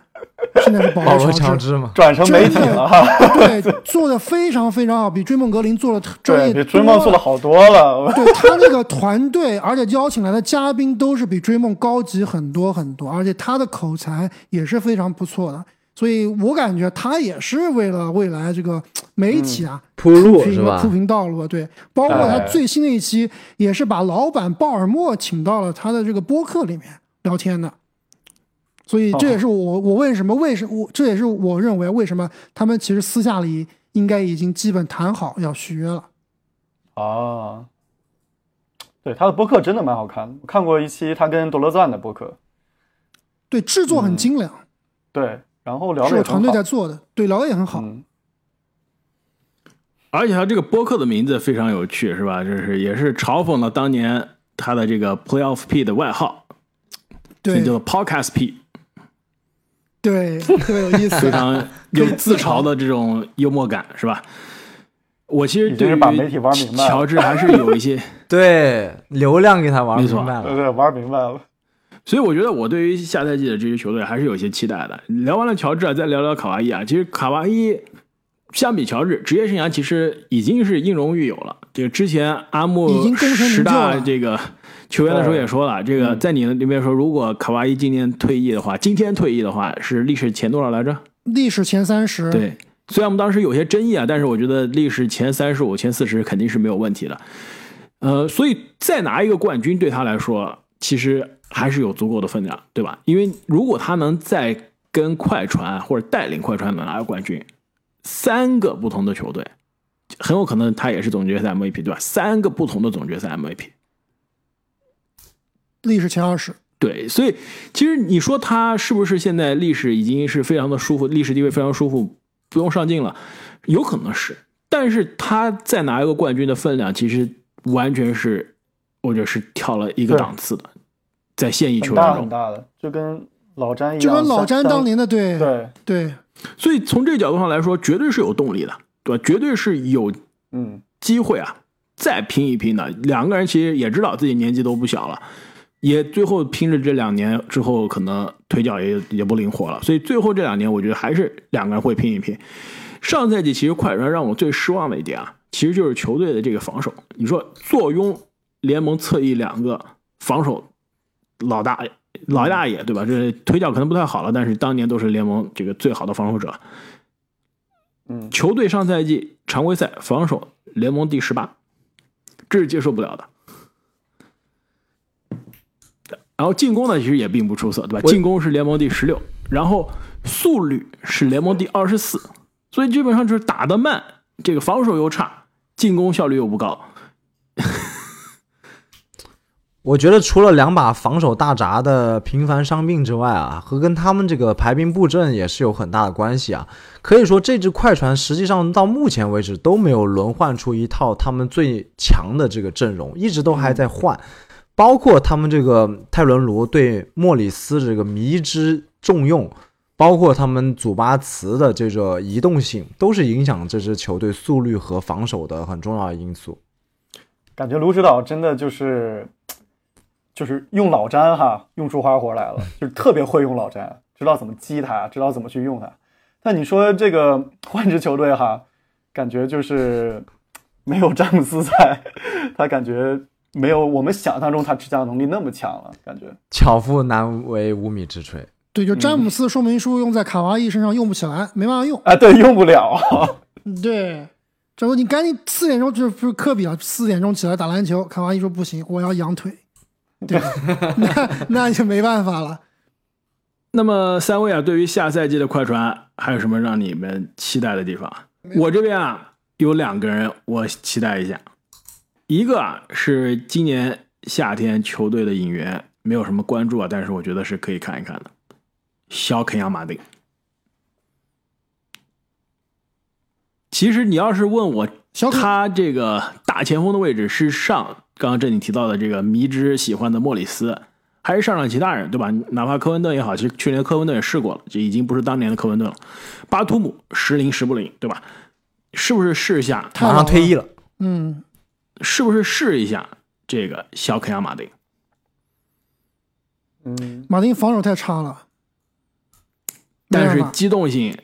现 在是保保罗罗乔治，嘛，转成媒体了哈。对，做的非常非常好，比追梦格林做的专对，业比追梦做的好多了。对他那个团队，而且邀请来的嘉宾都是比追梦高级很多很多，而且他的口才也是非常不错的，所以我感觉他也是为了未来这个媒体啊、铺路是吧铺？平道路啊。对，包括他哎最新的一期也是把老板鲍尔默请到了他的这个播客里面聊天的。所以这也是我我为什么为什我这也是我认为为什么他们其实私下里应该已经基本谈好要续约了。啊，对，他的播客真的蛮好看的，我看过一期他跟多乐赞的播客，对，制作很精良。对，然后聊的也很是我团队在做的，对，聊的也很好。嗯，而且他这个播客的名字非常有趣，是吧？就是也是嘲讽了当年他的这个 Playoff P 的外号，所对以叫做 Podcast P，对，特别有意思。非常有自嘲的这种幽默感，是吧？我其实对于把媒体玩明白了乔治还是有一些，对，流量给他玩没错明白了。对对，玩明白了。所以我觉得我对于下赛季的这支球队还是有一些期待的。聊完了乔治啊，再聊聊卡哇伊啊。其实卡哇伊相比乔治，职业生涯其实已经是应荣誉有了。这个之前阿木十大这个球员的时候也说了，这个在你那边说，如果卡哇伊今年退役的话，今天退役的话是历史前多少来着？历史前三十，对，虽然我们当时有些争议啊，但是我觉得历史前三十五、前四十肯定是没有问题的。呃，所以再拿一个冠军对他来说，其实还是有足够的分量，对吧？因为如果他能再跟快船或者带领快船能拿个冠军，三个不同的球队，很有可能他也是总决赛 MVP，对吧？三个不同的总决赛 MVP，历史前二十。对，所以其实你说他是不是现在历史已经是非常的舒服，历史地位非常舒服，不用上进了，有可能是，但是他再拿一个冠军的分量，其实完全是，我觉得是跳了一个档次的，在现役球员中，很大的，就跟老詹一样，就跟老詹当年的对对，对所以从这个角度上来说，绝对是有动力的，对吧？绝对是有嗯，机会啊，再拼一拼的。两个人其实也知道自己年纪都不小了，也最后拼着这两年之后，可能腿脚也也不灵活了，所以最后这两年，我觉得还是两个人会拼一拼。上赛季其实快船让我最失望的一点啊，其实就是球队的这个防守。你说坐拥联盟侧翼两个防守老大老大爷，对吧？这腿脚可能不太好了，但是当年都是联盟这个最好的防守者。嗯球队上赛季常规赛防守联盟第十八，这是接受不了的。然后进攻呢，其实也并不出色，对吧？进攻是联盟第十六，然后速率是联盟第二十四，所以基本上就是打得慢，这个防守又差，进攻效率又不高。我觉得除了两把防守大闸的频繁伤病之外啊，和跟他们这个排兵布阵也是有很大的关系啊。可以说，这支快船实际上到目前为止都没有轮换出一套他们最强的这个阵容，一直都还在换。包括他们这个泰伦卢对莫里斯这个迷之重用，包括他们祖巴茨的这个移动性，都是影响这支球队速率和防守的很重要的因素。感觉卢指导真的就是就是用老詹哈用出花活来了，就是特别会用老詹，知道怎么激他，知道怎么去用他。但你说这个换支球队哈，感觉就是没有詹姆斯在，他感觉没有我们想象中他执教能力那么强了，感觉。巧妇难为无米之炊。对，就詹姆斯说明书用在卡哇伊身上用不起来，没办法用。啊，对，用不了。对，这不你赶紧四点钟就是不是科比啊，四点钟起来打篮球，卡哇伊说不行，我要养腿，对？那那就没办法了。那么三位啊，对于下赛季的快船还有什么让你们期待的地方？我这边啊有两个人我期待一下，一个啊是今年夏天球队的引援，没有什么关注啊，但是我觉得是可以看一看的，小肯亚马丁。其实你要是问我，小他这个大前锋的位置是上刚刚这里提到的这个迷之喜欢的莫里斯，还是上上其他人，对吧？哪怕科温顿也好，其实去年科温顿也试过了，这已经不是当年的科温顿了。巴图姆时灵时不灵，对吧？是不是试一下？马上退役了。嗯，是不是试一下这个小肯亚马丁？嗯，马丁防守太差了，但是机动性、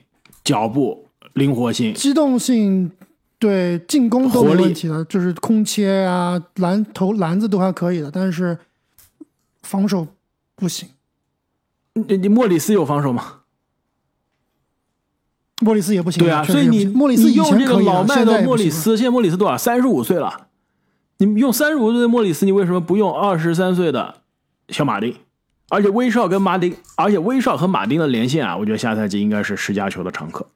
脚步、灵活性，机动性对进攻都没问题的，就是空切啊、篮投篮子都还可以的，但是防守不行。你你莫里斯有防守吗？莫里斯也不行，对啊，所以你莫里斯用这个前可以老迈的莫里斯，现在莫里斯多少？三十五岁了。你用三十五岁的莫里斯，你为什么不用二十三岁的小马丁？而且威少跟马丁，而且威少和马丁的连线啊，我觉得下赛季应该是十佳球的常客。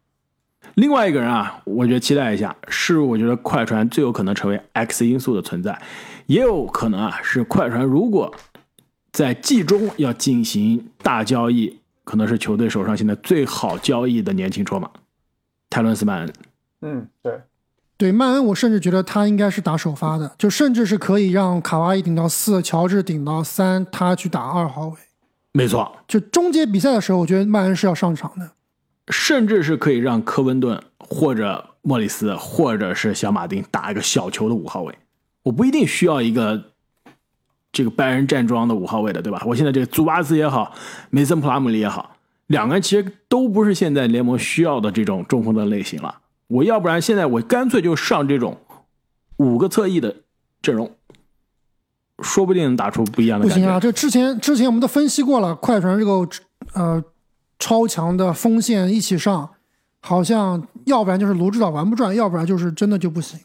另外一个人啊，我觉得期待一下，是我觉得快船最有可能成为 X 因素的存在，也有可能啊是快船如果在季中要进行大交易，可能是球队手上现在最好交易的年轻筹码，泰伦斯曼。嗯，对，对曼恩，我甚至觉得他应该是打首发的，就甚至是可以让卡哇伊顶到四，乔治顶到三，他去打二号位。没错，就终结比赛的时候，我觉得曼恩是要上场的。甚至是可以让科温顿或者莫里斯或者是小马丁打一个小球的五号位，我不一定需要一个这个拜仁站桩的五号位的，对吧？我现在这个祖巴茨也好，梅森普拉姆利也好，两个人其实都不是现在联盟需要的这种中锋的类型了。我要不然现在我干脆就上这种五个侧翼的阵容，说不定能打出不一样的感觉。不行啊，这之前之前我们都分析过了，快船这个呃超强的锋线一起上，好像要不然就是卢指导玩不转，要不然就是真的就不行。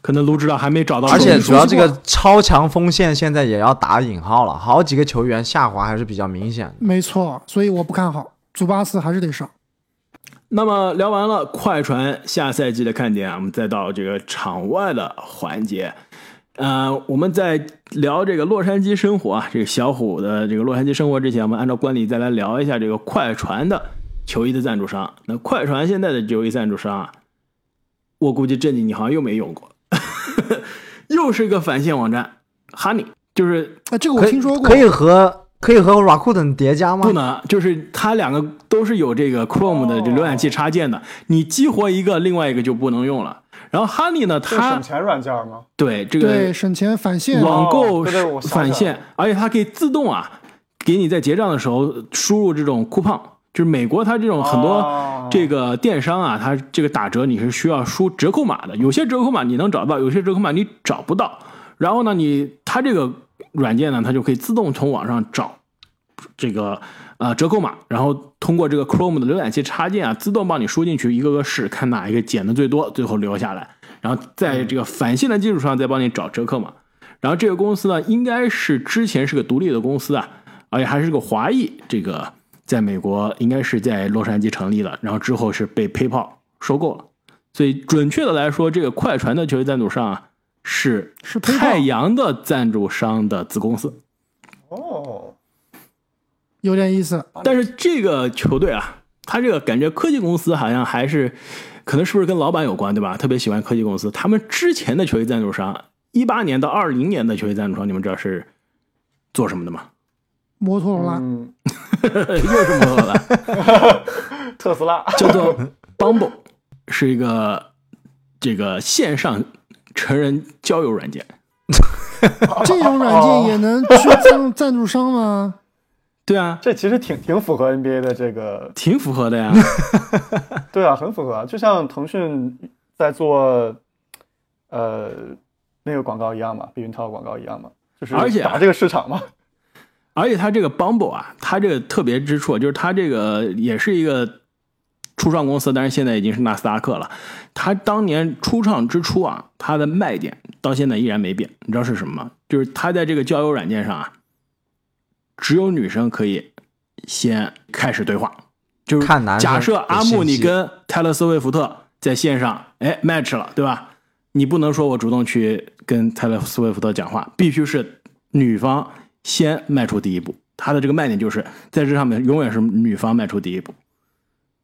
可能卢指导还没找到，而且主要这个超强锋线现在也要打引号了，好几个球员下滑还是比较明显的。没错，所以我不看好祖巴茨还是得上。那么聊完了快船下赛季的看点啊，我们再到这个场外的环节。呃，我们在聊这个洛杉矶生活啊，这个小虎的这个洛杉矶生活之前，我们按照惯例再来聊一下这个快船的球衣的赞助商。那快船现在的球衣赞助商啊，我估计正经你好像又没用过，又是一个返现网站，Honey，就是啊，这个我听说过，可以和可以和 Rakuten 叠加吗？不能，就是它两个都是有这个 Chrome 的这浏览器插件的，你激活一个，另外一个就不能用了。然后 Honey 呢，它省钱软件吗？对这个对省钱返现，网购返现，而且它可以自动啊，给你在结账的时候输入这种 coupon，就是美国它这种很多哦这个电商啊，它这个打折你是需要输折扣码的，有些折扣码你能找到，有些折扣码你找不到。然后呢，你它这个软件呢，它就可以自动从网上找这个呃折扣码，然后通过这个 Chrome 的浏览器插件啊，自动帮你输进去，一个个试，看哪一个减的最多，最后留下来，然后在这个返现的基础上再帮你找折扣码。然后这个公司呢，应该是之前是个独立的公司啊，而且还是个华裔，这个在美国应该是在洛杉矶成立的，然后之后是被 PayPal 收购了。所以准确的来说，这个快船的球衣赞助商啊是是太阳的赞助商的子公司。哦，有点意思。但是这个球队啊，他这个感觉科技公司好像还是，可能是不是跟老板有关，对吧？特别喜欢科技公司。他们之前的球衣赞助商，一八年到二零年的球衣赞助商，你们知道是做什么的吗？摩托罗拉，嗯，又是摩托罗拉，特斯拉，叫做 Bumble，是一个这个线上成人交友软件。这种软件也能去赞赞助商吗？对啊，这其实挺挺符合 NBA 的这个，挺符合的呀。对啊，很符合啊，就像腾讯在做呃那个广告一样嘛，避孕套广告一样嘛，就是而且啊打这个市场嘛。而且它这个 Bumble 啊，它这个特别之处就是它这个也是一个初创公司，但是现在已经是纳斯达克了。它当年初创之初啊，它的卖点到现在依然没变，你知道是什么吗？就是它在这个交友软件上啊，只有女生可以先开始对话，就是看男假设阿木你跟泰勒斯威夫特在线上，哎 match 了，对吧？你不能说我主动去跟泰勒斯威夫特讲话，必须是女方先迈出第一步。他的这个卖点就是在这上面永远是女方迈出第一步。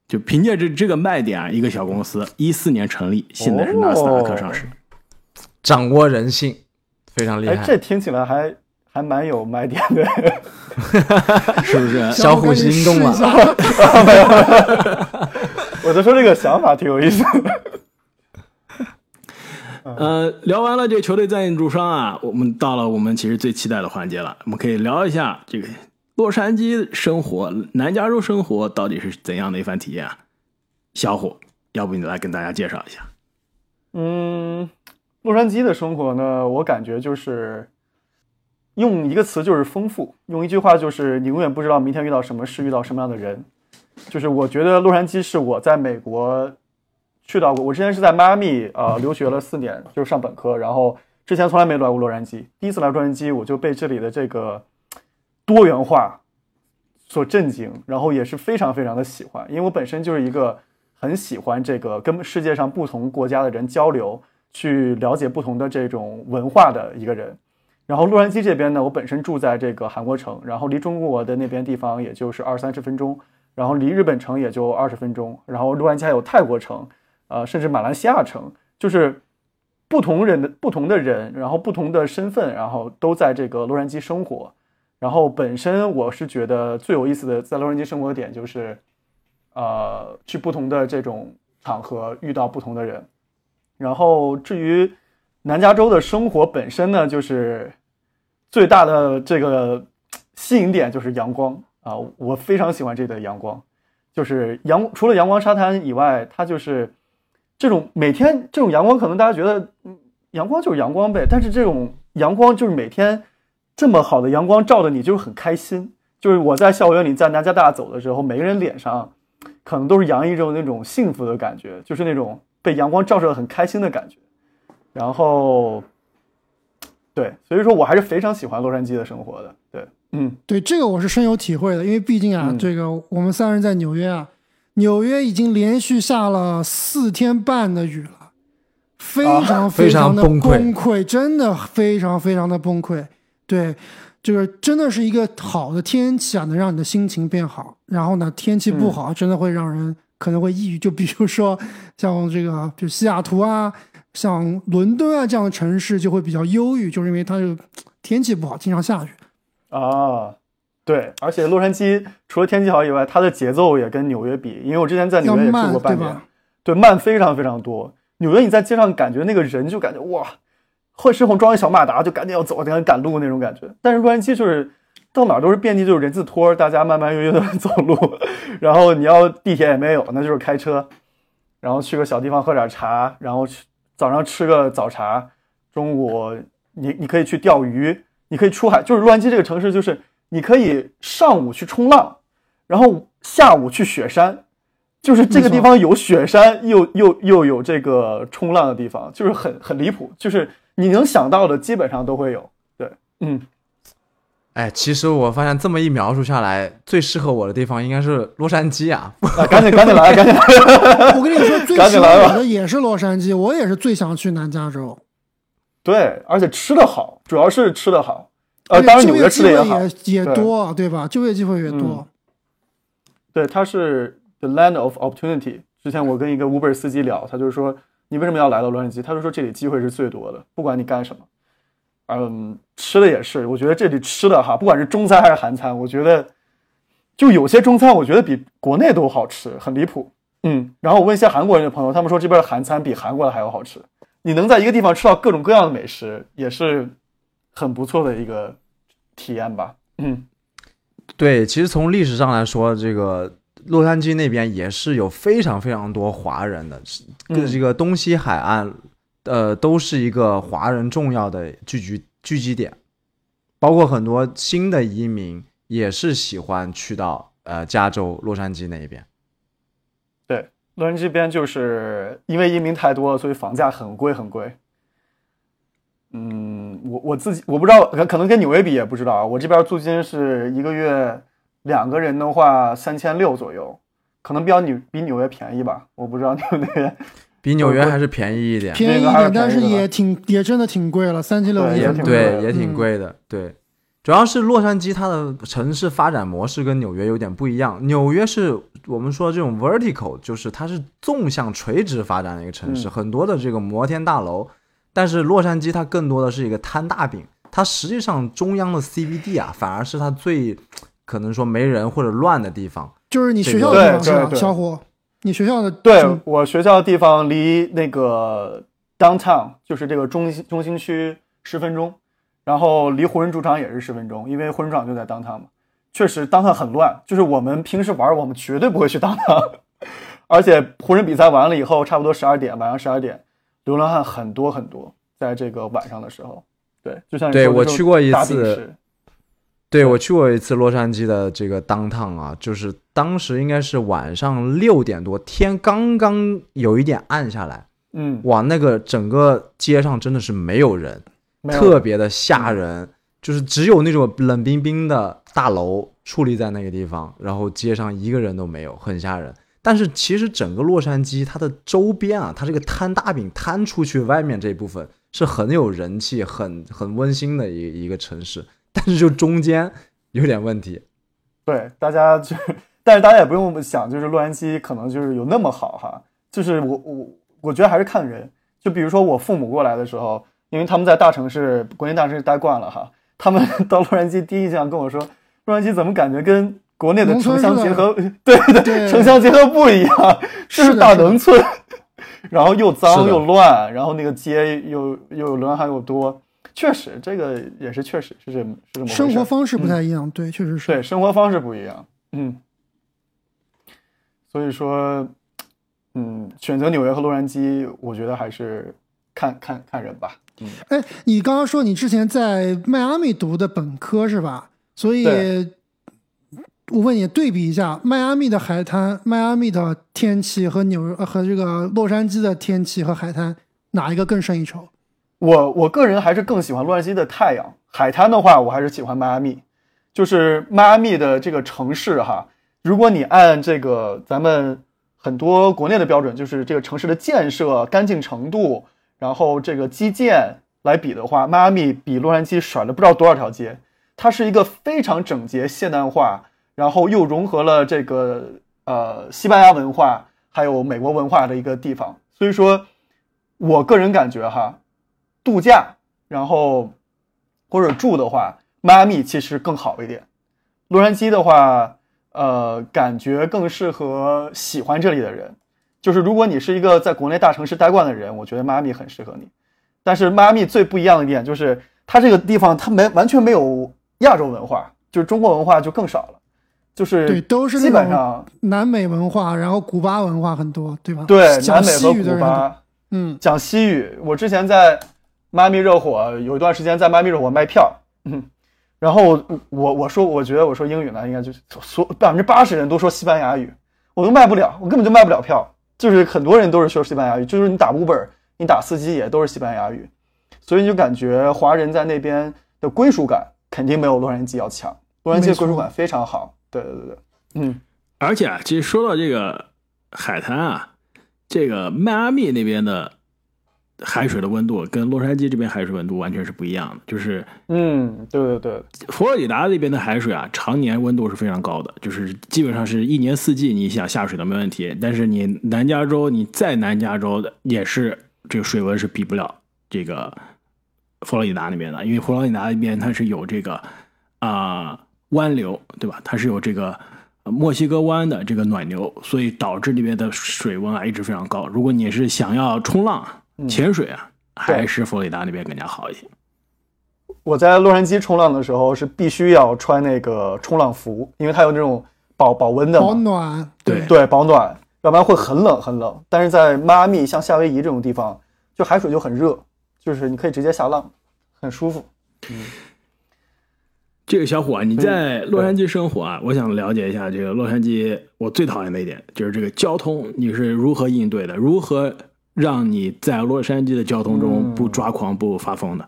就凭借这这个卖点啊，一个小公司一四年成立，现在是纳斯达克上市。掌握人性，非常厉哎，害。这听起来还还蛮有卖点的。是不是？小虎心动了 我就说这个想法挺有意思的。呃，聊完了这个球队赞助商啊，我们到了我们其实最期待的环节了。我们可以聊一下这个洛杉矶生活、南加州生活到底是怎样的一番体验啊？小虎，要不你来跟大家介绍一下？嗯，洛杉矶的生活呢，我感觉就是用一个词就是丰富，用一句话就是你永远不知道明天遇到什么事，遇到什么样的人。就是我觉得洛杉矶是我在美国去到过，我之前是在迈阿密呃留学了四年，就是上本科，然后之前从来没来过洛杉矶，第一次来洛杉矶我就被这里的这个多元化所震惊，然后也是非常非常的喜欢，因为我本身就是一个很喜欢这个跟世界上不同国家的人交流，去了解不同的这种文化的一个人。然后洛杉矶这边呢，我本身住在这个韩国城，然后离中国的那边地方也就是二三十分钟，然后离日本城也就二十分钟，然后洛杉矶还有泰国城，呃，甚至马来西亚城，就是不同人的不同的人，然后不同的身份，然后都在这个洛杉矶生活。然后本身我是觉得最有意思的在洛杉矶生活的点就是，呃，去不同的这种场合遇到不同的人。然后至于南加州的生活本身呢，就是最大的这个吸引点就是阳光啊，我非常喜欢这里的阳光，就是阳除了阳光沙滩以外，它就是这种每天这种阳光，可能大家觉得嗯阳光就是阳光呗，但是这种阳光就是每天这么好的阳光照着你，就是很开心。就是我在校园里在南加大走的时候，每个人脸上可能都是洋溢着那种幸福的感觉，就是那种被阳光照射的很开心的感觉。然后，对，所以说我还是非常喜欢洛杉矶的生活的。对，嗯，对这个我是深有体会的，因为毕竟啊，嗯这个我们三人在纽约啊，纽约已经连续下了四天半的雨了，非常非常常的崩溃溃，真的非常非常的崩溃。对，就是真的是一个好的天气啊，能让你的心情变好。然后呢，天气不好，真的会让人可能会抑郁。就比如说像这个，就西雅图啊，像伦敦啊这样的城市就会比较忧郁，就是因为它这个天气不好，经常下雨。啊，对，而且洛杉矶除了天气好以外，它的节奏也跟纽约比，因为我之前在纽约也住过半年对，对，慢非常非常多。纽约你在街上感觉那个人就感觉哇，会身后装一小马达就赶紧要走，赶紧赶路那种感觉。但是洛杉矶就是到哪儿都是遍地就是人字拖，大家慢慢悠悠的 走路，然后你要地铁也没有，那就是开车，然后去个小地方喝点茶，然后去早上吃个早茶，中午你你可以去钓鱼，你可以出海，就是洛杉矶这个城市，就是你可以上午去冲浪，然后下午去雪山，就是这个地方有雪山，又又又有这个冲浪的地方，就是很很离谱，就是你能想到的基本上都会有。对，嗯，哎，其实我发现这么一描述下来，最适合我的地方应该是洛杉矶啊。啊，赶紧赶紧来，赶紧来。我跟你说，最适合赶紧来吧我的也是洛杉矶，我也是最想去南加州。对，而且吃的好，主要是吃的好。呃，当然纽约吃的也好。也也对多，对吧？就业机会也多嗯。对，它是 the land of opportunity。之前我跟一个 Uber 司机聊，他就是说，你为什么要来到洛杉矶？他就说这里机会是最多的，不管你干什么。嗯，吃的也是，我觉得这里吃的哈，不管是中餐还是韩餐，我觉得就有些中餐我觉得比国内都好吃，很离谱。嗯，然后我问一些韩国人的朋友，他们说这边的韩餐比韩国的还要好吃。你能在一个地方吃到各种各样的美食，也是很不错的一个体验吧。嗯对，其实从历史上来说，这个洛杉矶那边也是有非常非常多华人的，这个东西海岸，呃，都是一个华人重要的聚集聚集点，包括很多新的移民也是喜欢去到呃加州洛杉矶那一边。对，洛杉矶这边就是因为移民太多了，所以房价很贵很贵。嗯，我我自己我不知道，可可能跟纽约比也不知道啊。我这边租金是一个月两个人的话三千六左右，可能比较纽比纽约便宜吧。我不知道你们那边比纽约还是便宜一点，便宜一点，但是也挺也真的挺贵了，三千六对也挺也挺贵对，也挺嗯贵的，对。主要是洛杉矶它的城市发展模式跟纽约有点不一样。纽约是我们说这种 vertical，就是它是纵向垂直发展的一个城市，嗯很多的这个摩天大楼。但是洛杉矶它更多的是一个摊大饼，它实际上中央的 CBD 啊，反而是它最可能说没人或者乱的地方。就是你学校对的地方是小虎？你学校的对我学校的地方离那个 downtown 就是这个中心中心区十分钟，然后离湖人主场也是十分钟，因为湖人主场就在 downtown 嘛。确实 downtown 很乱，就是我们平时玩，我们绝对不会去 downtown，而且湖人比赛完了以后，差不多十二点，晚上十二点，流浪汉很多很多，在这个晚上的时候，对，就像你对我去过一次市对，我去过一次洛杉矶的这个当趟啊，就是当时应该是晚上六点多，天刚刚有一点暗下来，嗯，哇，那个整个街上真的是没有人，特别的吓人，就是只有那种冷冰冰的大楼矗立在那个地方，然后街上一个人都没有，很吓人。但是其实整个洛杉矶它的周边啊，它这个摊大饼摊出去外面这一部分是很有人气、很很温馨的一一个城市，但是就中间有点问题。对，大家就，但是大家也不用想，就是洛杉矶可能就是有那么好哈，就是我我我觉得还是看人。就比如说我父母过来的时候，因为他们在大城市、国内大城市待惯了哈，他们 到洛杉矶第一印象跟我说，洛杉矶怎么感觉跟国内的 城乡结合，对对对城乡结合部一样，就是大农村，然后又脏又乱，然后那个街又又有流浪汉又多，确实这个也是确实是这么是这么生活方式不嗯太一样，对，确实是。对，生活方式不一样，嗯，所以说，嗯，选择纽约和洛杉矶，我觉得还是看看看人吧，嗯，哎，你刚刚说你之前在迈阿密读的本科是吧？所以，我问你，对比一下迈阿密的海滩、迈阿密的天气和纽约呃和这个洛杉矶的天气和海滩，哪一个更胜一筹？我我个人还是更喜欢洛杉矶的太阳，海滩的话，我还是喜欢迈阿密，就是迈阿密的这个城市哈，如果你按这个咱们很多国内的标准，就是这个城市的建设干净程度，然后这个基建来比的话，迈阿密比洛杉矶甩了不知道多少条街。它是一个非常整洁、现代化，然后又融合了这个呃西班牙文化还有美国文化的一个地方。所以说，我个人感觉哈，度假然后或者住的话，迈阿密其实更好一点。洛杉矶的话，呃，感觉更适合喜欢这里的人。就是如果你是一个在国内大城市待惯的人，我觉得迈阿密很适合你。但是迈阿密最不一样的一点就是，它这个地方它没完全没有亚洲文化，就是中国文化就更少了，就是对，都是基本上南美文化，然后古巴文化很多，对吧？对南美和古巴嗯，讲西语。我之前在迈阿密热火有一段时间在迈阿密热火卖票，嗯，然后我我说我觉得我说英语呢，应该就是所百分之八十人都说西班牙语，我都卖不了，我根本就卖不了票。就是很多人都是说西班牙语，就是你打 Uber，你打司机也都是西班牙语，所以你就感觉华人在那边的归属感肯定没有洛杉矶要强。洛杉矶归属感非常好，对对对对，嗯，而且啊，其实说到这个海滩啊，这个迈阿密那边的海水的温度跟洛杉矶这边海水温度完全是不一样的。就是嗯，对对对，佛罗里达那边的海水啊，常年温度是非常高的，就是基本上是一年四季你想下水都没问题。但是你南加州，你在南加州的也是这个水温是比不了这个佛罗里达那边的，因为佛罗里达那边它是有这个啊、湾流，对吧？它是有这个呃墨西哥湾的这个暖流，所以导致那边的水温啊一直非常高。如果你是想要冲浪、潜水啊，还是佛罗里达那边更加好一些。我在洛杉矶冲浪的时候是必须要穿那个冲浪服，因为它有那种保保温的保暖，对对，保暖，要不然会很冷很冷。但是在迈阿密、像夏威夷这种地方，就海水就很热，就是你可以直接下浪，很舒服。这个小伙啊，你在洛杉矶生活啊，我想了解一下这个洛杉矶。我最讨厌的一点就是这个交通，你是如何应对的？如何让你在洛杉矶的交通中嗯不抓狂、不发疯的？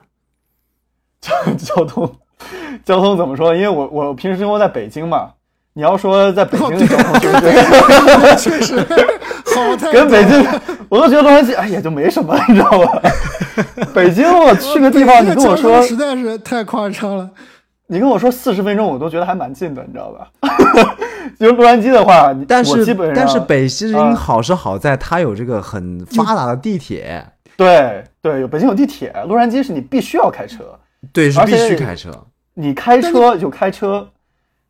交通，交通怎么说？因为我我平时生活在北京嘛，你要说在北京的交通？确实好太跟北京，我都觉得洛杉矶，哎，也就没什么，你知道吧？北京我去个地方，你跟我说实在是太夸张了。你跟我说四十分钟，我都觉得还蛮近的，你知道吧？就是洛杉矶的话，你但是但是北京啊好是好在它有这个很发达的地铁，对对有北京有地铁，洛杉矶是你必须要开车，对，是必须开车。你开车就开车，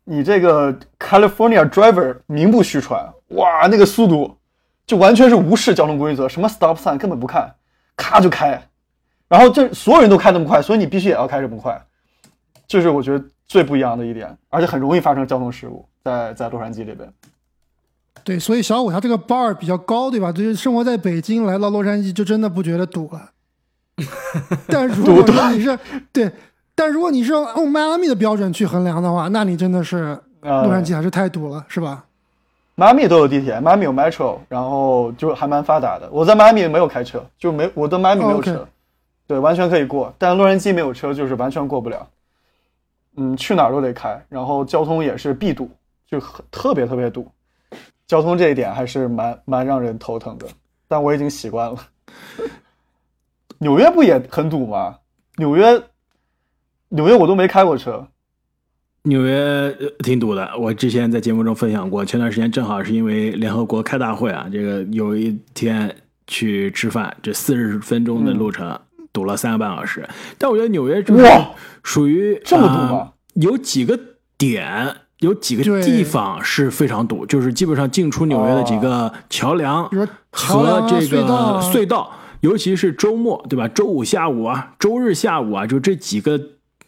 你这个 California driver 名不虚传，哇，那个速度就完全是无视交通规则，什么 stop sign 根本不看，咔就开，然后这所有人都开那么快，所以你必须也要开这么快，就是我觉得最不一样的一点，而且很容易发生交通事故，在在洛杉矶这边。对，所以小五他这个 bar 比较高，对吧？就是生活在北京，来到洛杉矶就真的不觉得堵了。但如果说你是对，但如果你是用迈阿密的标准去衡量的话，那你真的是呃洛杉矶还是太堵了，是吧？迈阿密都有地铁，迈阿密有 metro，然后就还蛮发达的。我在迈阿密没有开车，就没我在迈阿密没有车对，完全可以过。但洛杉矶没有车，就是完全过不了。嗯，去哪儿都得开，然后交通也是必堵，就特别特别堵。交通这一点还是蛮蛮让人头疼的，但我已经习惯了。纽约不也很堵吗？纽约，纽约我都没开过车。纽约挺堵的，我之前在节目中分享过。前段时间正好是因为联合国开大会啊，这个有一天去吃饭，这四十分钟的路程、堵了三个半小时。但我觉得纽约就是哇属于这么堵呃吗有几个点，有几个地方是非常堵，就是基本上进出纽约的几个桥梁和这个隧道啊、尤其是周末，对吧？周五下午啊，周日下午啊，就这几个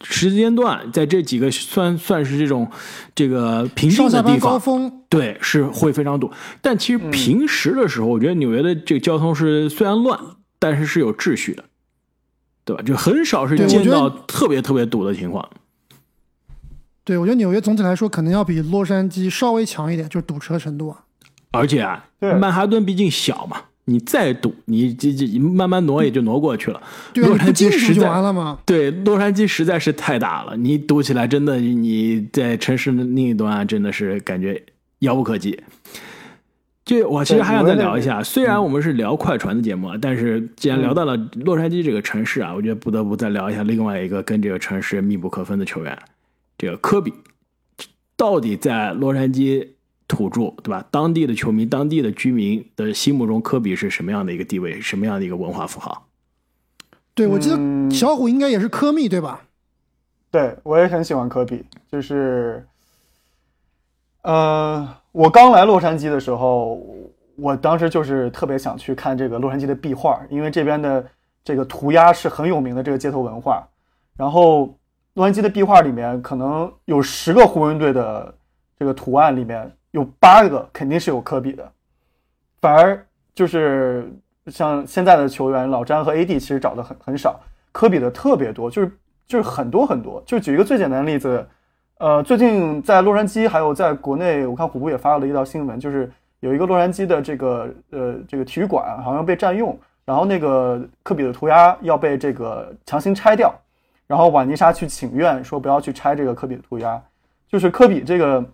时间段，在这几个算算是这种这个平静的地方，高峰，对，是会非常堵。但其实嗯平时的时候，我觉得纽约的这个交通是虽然乱，但是是有秩序的，对吧？就很少是见到特别特别堵的情况。对我觉得纽约总体来说可能要比洛杉矶稍微强一点，就是堵车程度啊。而且啊，曼哈顿毕竟小嘛，你再堵，你这这慢慢挪也就挪过去了。对啊，洛杉矶实去就完在了嘛。对洛杉矶实在是太大了，你堵起来真的你在城市的另一端真的是感觉遥不可及。这我其实还想再聊一下，虽然我们是聊快船的节目啊，但是既然聊到了洛杉矶这个城市啊，我觉得不得不再聊一下另外一个跟这个城市密不可分的球员，这个科比，到底在洛杉矶土著对吧？当地的球迷、当地的居民的心目中，科比是什么样的一个地位？什么样的一个文化符号？对，我记嗯得小虎应该也是科密对吧？对我也很喜欢科比，就是，呃，我刚来洛杉矶的时候，我当时就是特别想去看这个洛杉矶的壁画，因为这边的这个涂鸦是很有名的这个街头文化。然后洛杉矶的壁画里面，可能有十个湖人队的这个图案里面有八个肯定是有科比的，反而就是像现在的球员老詹和 AD 其实找的很很少，科比的特别多，就是就是很多很多。就举一个最简单的例子，呃，最近在洛杉矶还有在国内，我看虎扑也发了一条新闻，就是有一个洛杉矶的这个呃这个体育馆好像被占用，然后那个科比的涂鸦要被这个强行拆掉，然后瓦妮莎去请愿说不要去拆这个科比的涂鸦，就是科比这个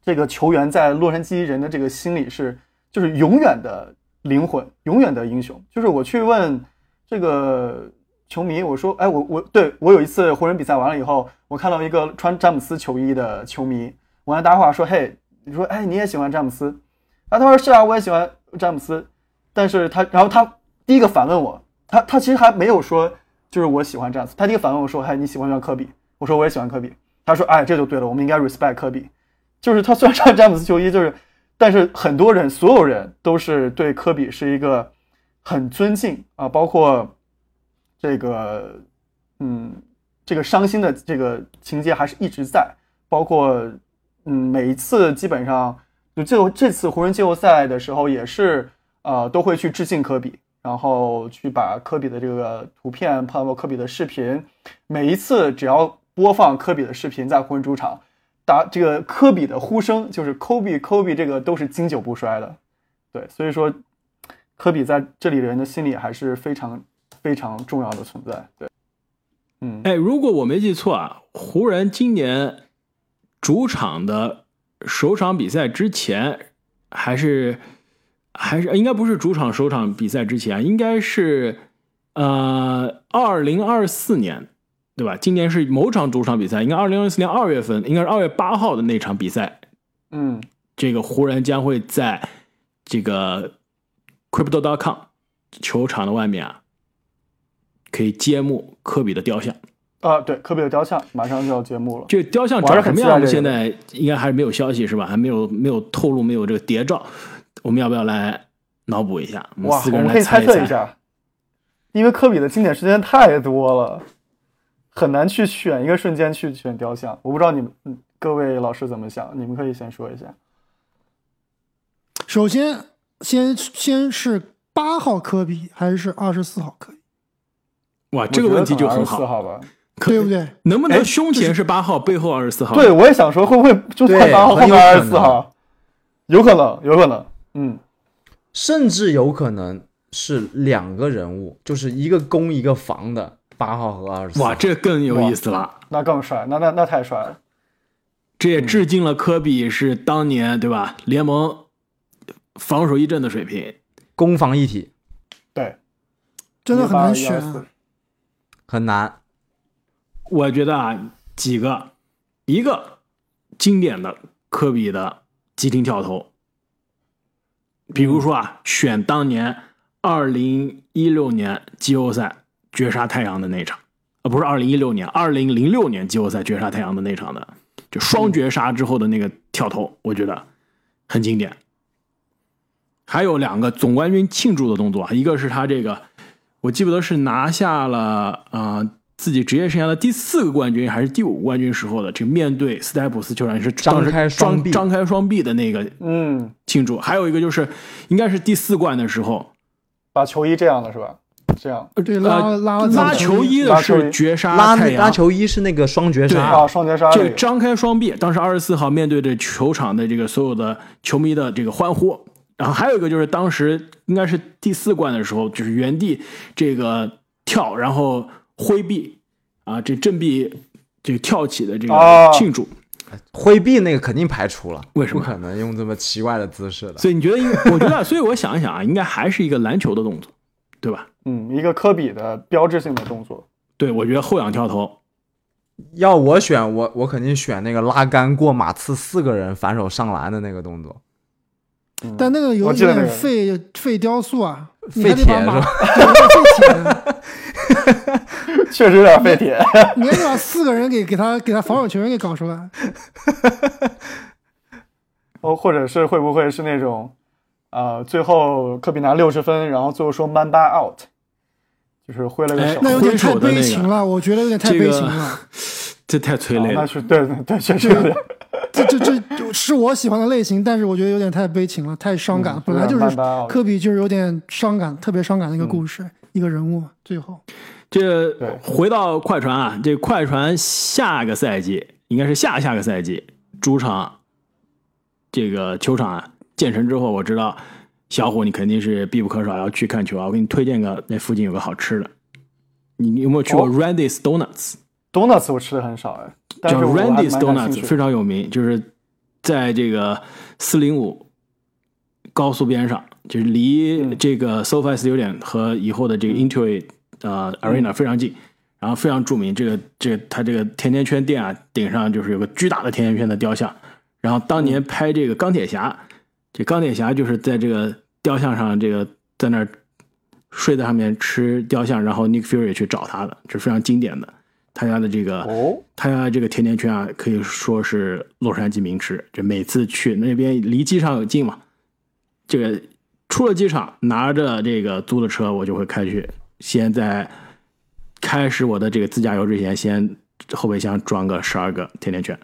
这个球员在洛杉矶人的这个心里是就是永远的灵魂，永远的英雄。就是我去问这个球迷，我说，哎，我我对我有一次湖人比赛完了以后，我看到一个穿詹姆斯球衣的球迷，我跟他搭话说，嘿，你说，哎，你也喜欢詹姆斯？啊，他说是啊，我也喜欢詹姆斯，但是他，然后他第一个反问我，他他其实还没有说就是我喜欢詹姆斯，他第一个反问我说，嗨，你喜欢不喜欢科比？我说我也喜欢科比。他说，哎，这就对了，我们应该 respect 科比。就是他虽然穿詹姆斯球衣，就是，但是很多人，所有人都是对科比是一个很尊敬啊，包括这个，嗯，这个伤心的这个情节还是一直在，包括，嗯，每一次基本上就最后这次湖人季后赛的时候也是，呃，都会去致敬科比，然后去把科比的这个图片，包括科比的视频，每一次只要播放科比的视频在湖人主场。打这个科比的呼声就是 Kobe Kobe 这个都是经久不衰的，对，所以说科比在这里人的心里还是非常非常重要的存在，对，嗯，哎，如果我没记错啊，湖人今年主场的首场比赛之前，还是还是应该不是主场首场比赛之前，应该是呃二零二四年，对吧？今年是某场主场比赛，应该二零二四年二月份，应该是二月八号的那场比赛，嗯这个湖人将会在这个 Crypto.com 球场的外面啊，可以揭幕科比的雕像。啊，对，科比的雕像马上就要揭幕了。这个雕像我还是长什么样？我们很期待这个现在应该还是没有消息是吧？还没有没有透露，没有这个谍照。我们要不要来脑补一下？我们哇，四个人我们可以来猜猜猜测一。下，因为科比的经典时间太多了，很难去选一个瞬间去选雕像。我不知道你们嗯各位老师怎么想，你们可以先说一下。首先，先先是八号科比还是二十四号科比，哇，这个问题就很四好，号吧？对不对？能不能哎胸前是八号，背后二十四号？对，，我也想说，会不会就算对八号后很有面二十四号？有可能，有可能。嗯，甚至有可能是两个人物，就是一个攻一个防的八号和二十四。哇，这更有意思了。那更帅，那那那太帅了。这也致敬了科比是当年对吧？联盟防守一阵的水平。攻防一体对，真的很难128选。很难。我觉得啊，几个，一个经典的科比的急停跳投，比如说啊，选当年二零一六年季后赛绝杀太阳的那场，呃，不是二零一六年，二零零六年季后赛绝杀太阳的那场的，就双绝杀之后的那个跳投，我觉得很经典。还有两个总冠军庆祝的动作，一个是他这个，我记不得是拿下了啊、呃自己职业生涯的第四个冠军还是第五个冠军时候的，这个面对斯台普斯球场是张开双臂张张开双臂的那个嗯，庆祝，还有一个就是应该是第四冠的时候，把球衣这样的是吧？这样。对，拉呃拉拉球衣的是绝杀拉太阳拉球衣是那个双绝杀，啊，双绝杀这个这个张开双臂，当时二十四号面对着球场的这个所有的球迷的这个欢呼，然后还有一个就是当时应该是第四冠的时候，就是原地这个跳，然后挥臂啊，这振臂这个跳起的这个哦庆祝。挥臂那个肯定排除了，为什么不可能用这么奇怪的姿势的？所以你觉得应？我觉得，所以我想一想啊，应该还是一个篮球的动作，对吧？嗯，一个科比的标志性的动作。对，我觉得后仰跳投，要我选，我我肯定选那个拉杆过马刺四个人反手上篮的那个动作。嗯但那个有一点废废雕塑啊，你废还得把马铁是吧 确实有点废铁。你还得把四个人给给他给他防守球员给搞出来。哦，或者是会不会是那种，呃，最后科比拿六十分，然后最后说 man by out，就是挥了个哎手。那有点太悲情了，我觉得有点太悲情了。这太催泪了。啊那是对对对，确实有点。这这这是我喜欢的类型，但是我觉得有点太悲情了，太伤感了。嗯本来就是科比就是有点伤感，特别伤感的一个故事，一个人物。最后，这回到快船啊，这快船下个赛季应该是下下个赛季主场这个球场啊建成之后，我知道小虎你肯定是必不可少要去看球啊。我给你推荐个那附近有个好吃的，你你有没有去过哦 Randy's Donuts？、Donuts 我吃的很少哎，但叫 Randy's Donuts，非常有名，就是在这个四零五高速边上，就是离嗯这个 SoFi 有点和以后的这个 Intuit 呃 Arena 非常近，然后非常著名。这个这个它这个甜甜圈店啊，顶上就是有个巨大的甜甜圈的雕像。然后当年拍这个钢铁侠，这钢铁侠就是在这个雕像上，这个在那儿睡在上面吃雕像，然后 Nick Fury 去找他的，这是非常经典的。他家的这个哦，他家这个甜甜圈啊，可以说是洛杉矶名吃。这每次去那边离机场有近嘛，这个出了机场，拿着这个租的车，我就会开去。先在开始我的这个自驾游之前，先后备箱装个十二个甜甜圈。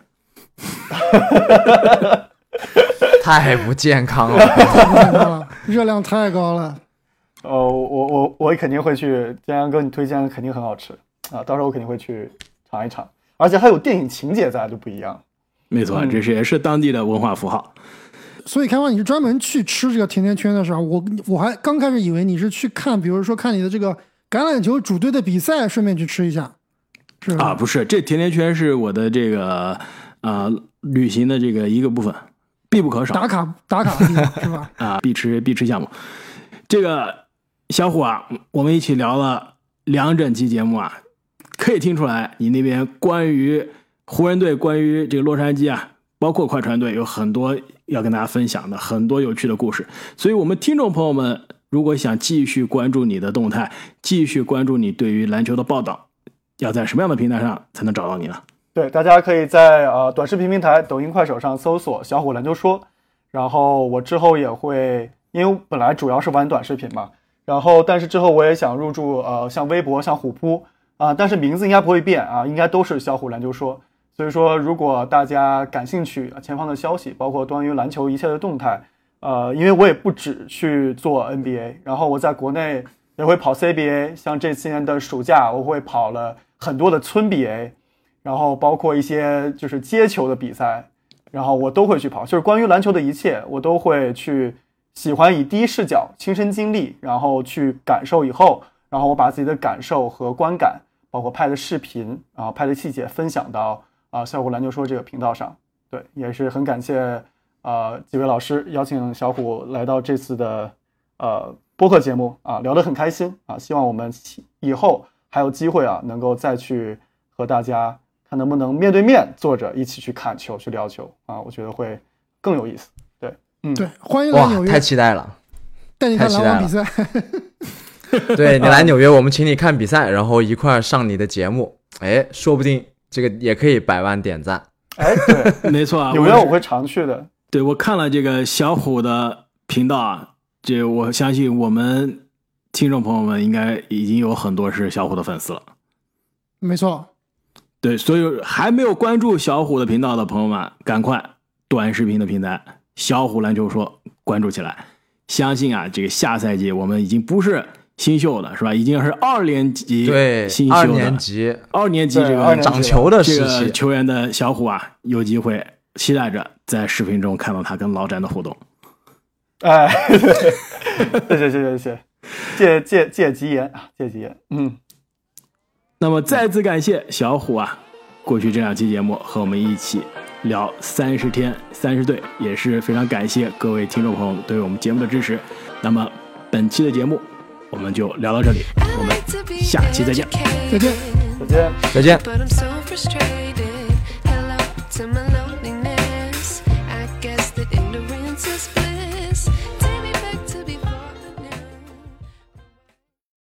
太不健康了。太不健康了，热量太高了。哦，我我我肯定会去，江阳哥你推荐的肯定很好吃啊，到时候我肯定会去尝一尝，而且还有电影情节在，就不一样。没错，嗯这是也是当地的文化符号。所以开花，你是专门去吃这个甜甜圈的时候？我我还刚开始以为你是去看，比如说看你的这个橄榄球主队的比赛，顺便去吃一下，是？啊，不是，这甜甜圈是我的这个呃旅行的这个一个部分，必不可少。打卡打卡的地方是吧？啊，必吃必吃项目。这个小虎啊，我们一起聊了两整期节目啊，可以听出来你那边关于湖人队、关于这个洛杉矶啊，包括快船队有很多要跟大家分享的，很多有趣的故事。所以，我们听众朋友们如果想继续关注你的动态，继续关注你对于篮球的报道，要在什么样的平台上才能找到你呢？对，大家可以在呃短视频平台抖音、快手上搜索“小虎篮球说”，然后我之后也会，因为本来主要是玩短视频嘛，然后但是之后我也想入驻呃像微博、像虎扑啊、但是名字应该不会变啊，应该都是小虎篮球说。所以说，如果大家感兴趣前方的消息，包括关于篮球一切的动态，呃，因为我也不只去做 NBA，然后我在国内也会跑 CBA，像这些年的暑假，我会跑了很多的村 BA，然后包括一些就是接球的比赛，然后我都会去跑，就是关于篮球的一切，我都会去喜欢以第一视角亲身经历，然后去感受以后，然后我把自己的感受和观感，包括拍的视频，啊拍的细节分享到啊小虎篮球说这个频道上。对，也是很感谢呃几位老师邀请小虎来到这次的呃播客节目啊，聊得很开心啊，希望我们以后还有机会啊，能够再去和大家看能不能面对面坐着一起去看球、去聊球啊，我觉得会更有意思。对，嗯，对，欢迎来哇纽，约太，期待了！带你看篮网比赛。对你来纽约，我们请你看比赛，然后一块儿上你的节目，哎，说不定这个也可以百万点赞。哎，对，没错啊，纽约我会常去的。对我看了这个小虎的频道啊，这我相信我们听众朋友们应该已经有很多是小虎的粉丝了。没错，对，所以还没有关注小虎的频道的朋友们，赶快短视频的平台“小虎篮球说”关注起来。相信啊，这个下赛季我们已经不是新秀了，是吧？已经是二年级对新，秀二的年级二年级这个二年级长球的这个，球员的小虎啊，有机会期待着在视频中看到他跟老詹的互动。哎，对 谢谢谢谢谢谢，借借借吉言啊，借吉言。嗯，那么再次感谢小虎啊，过去这两期节目和我们一起聊三十天三十队，也是非常感谢各位听众朋友对我们节目的支持。那么本期的节目我们就聊到这里，我们下期再见。再见。再见。再见。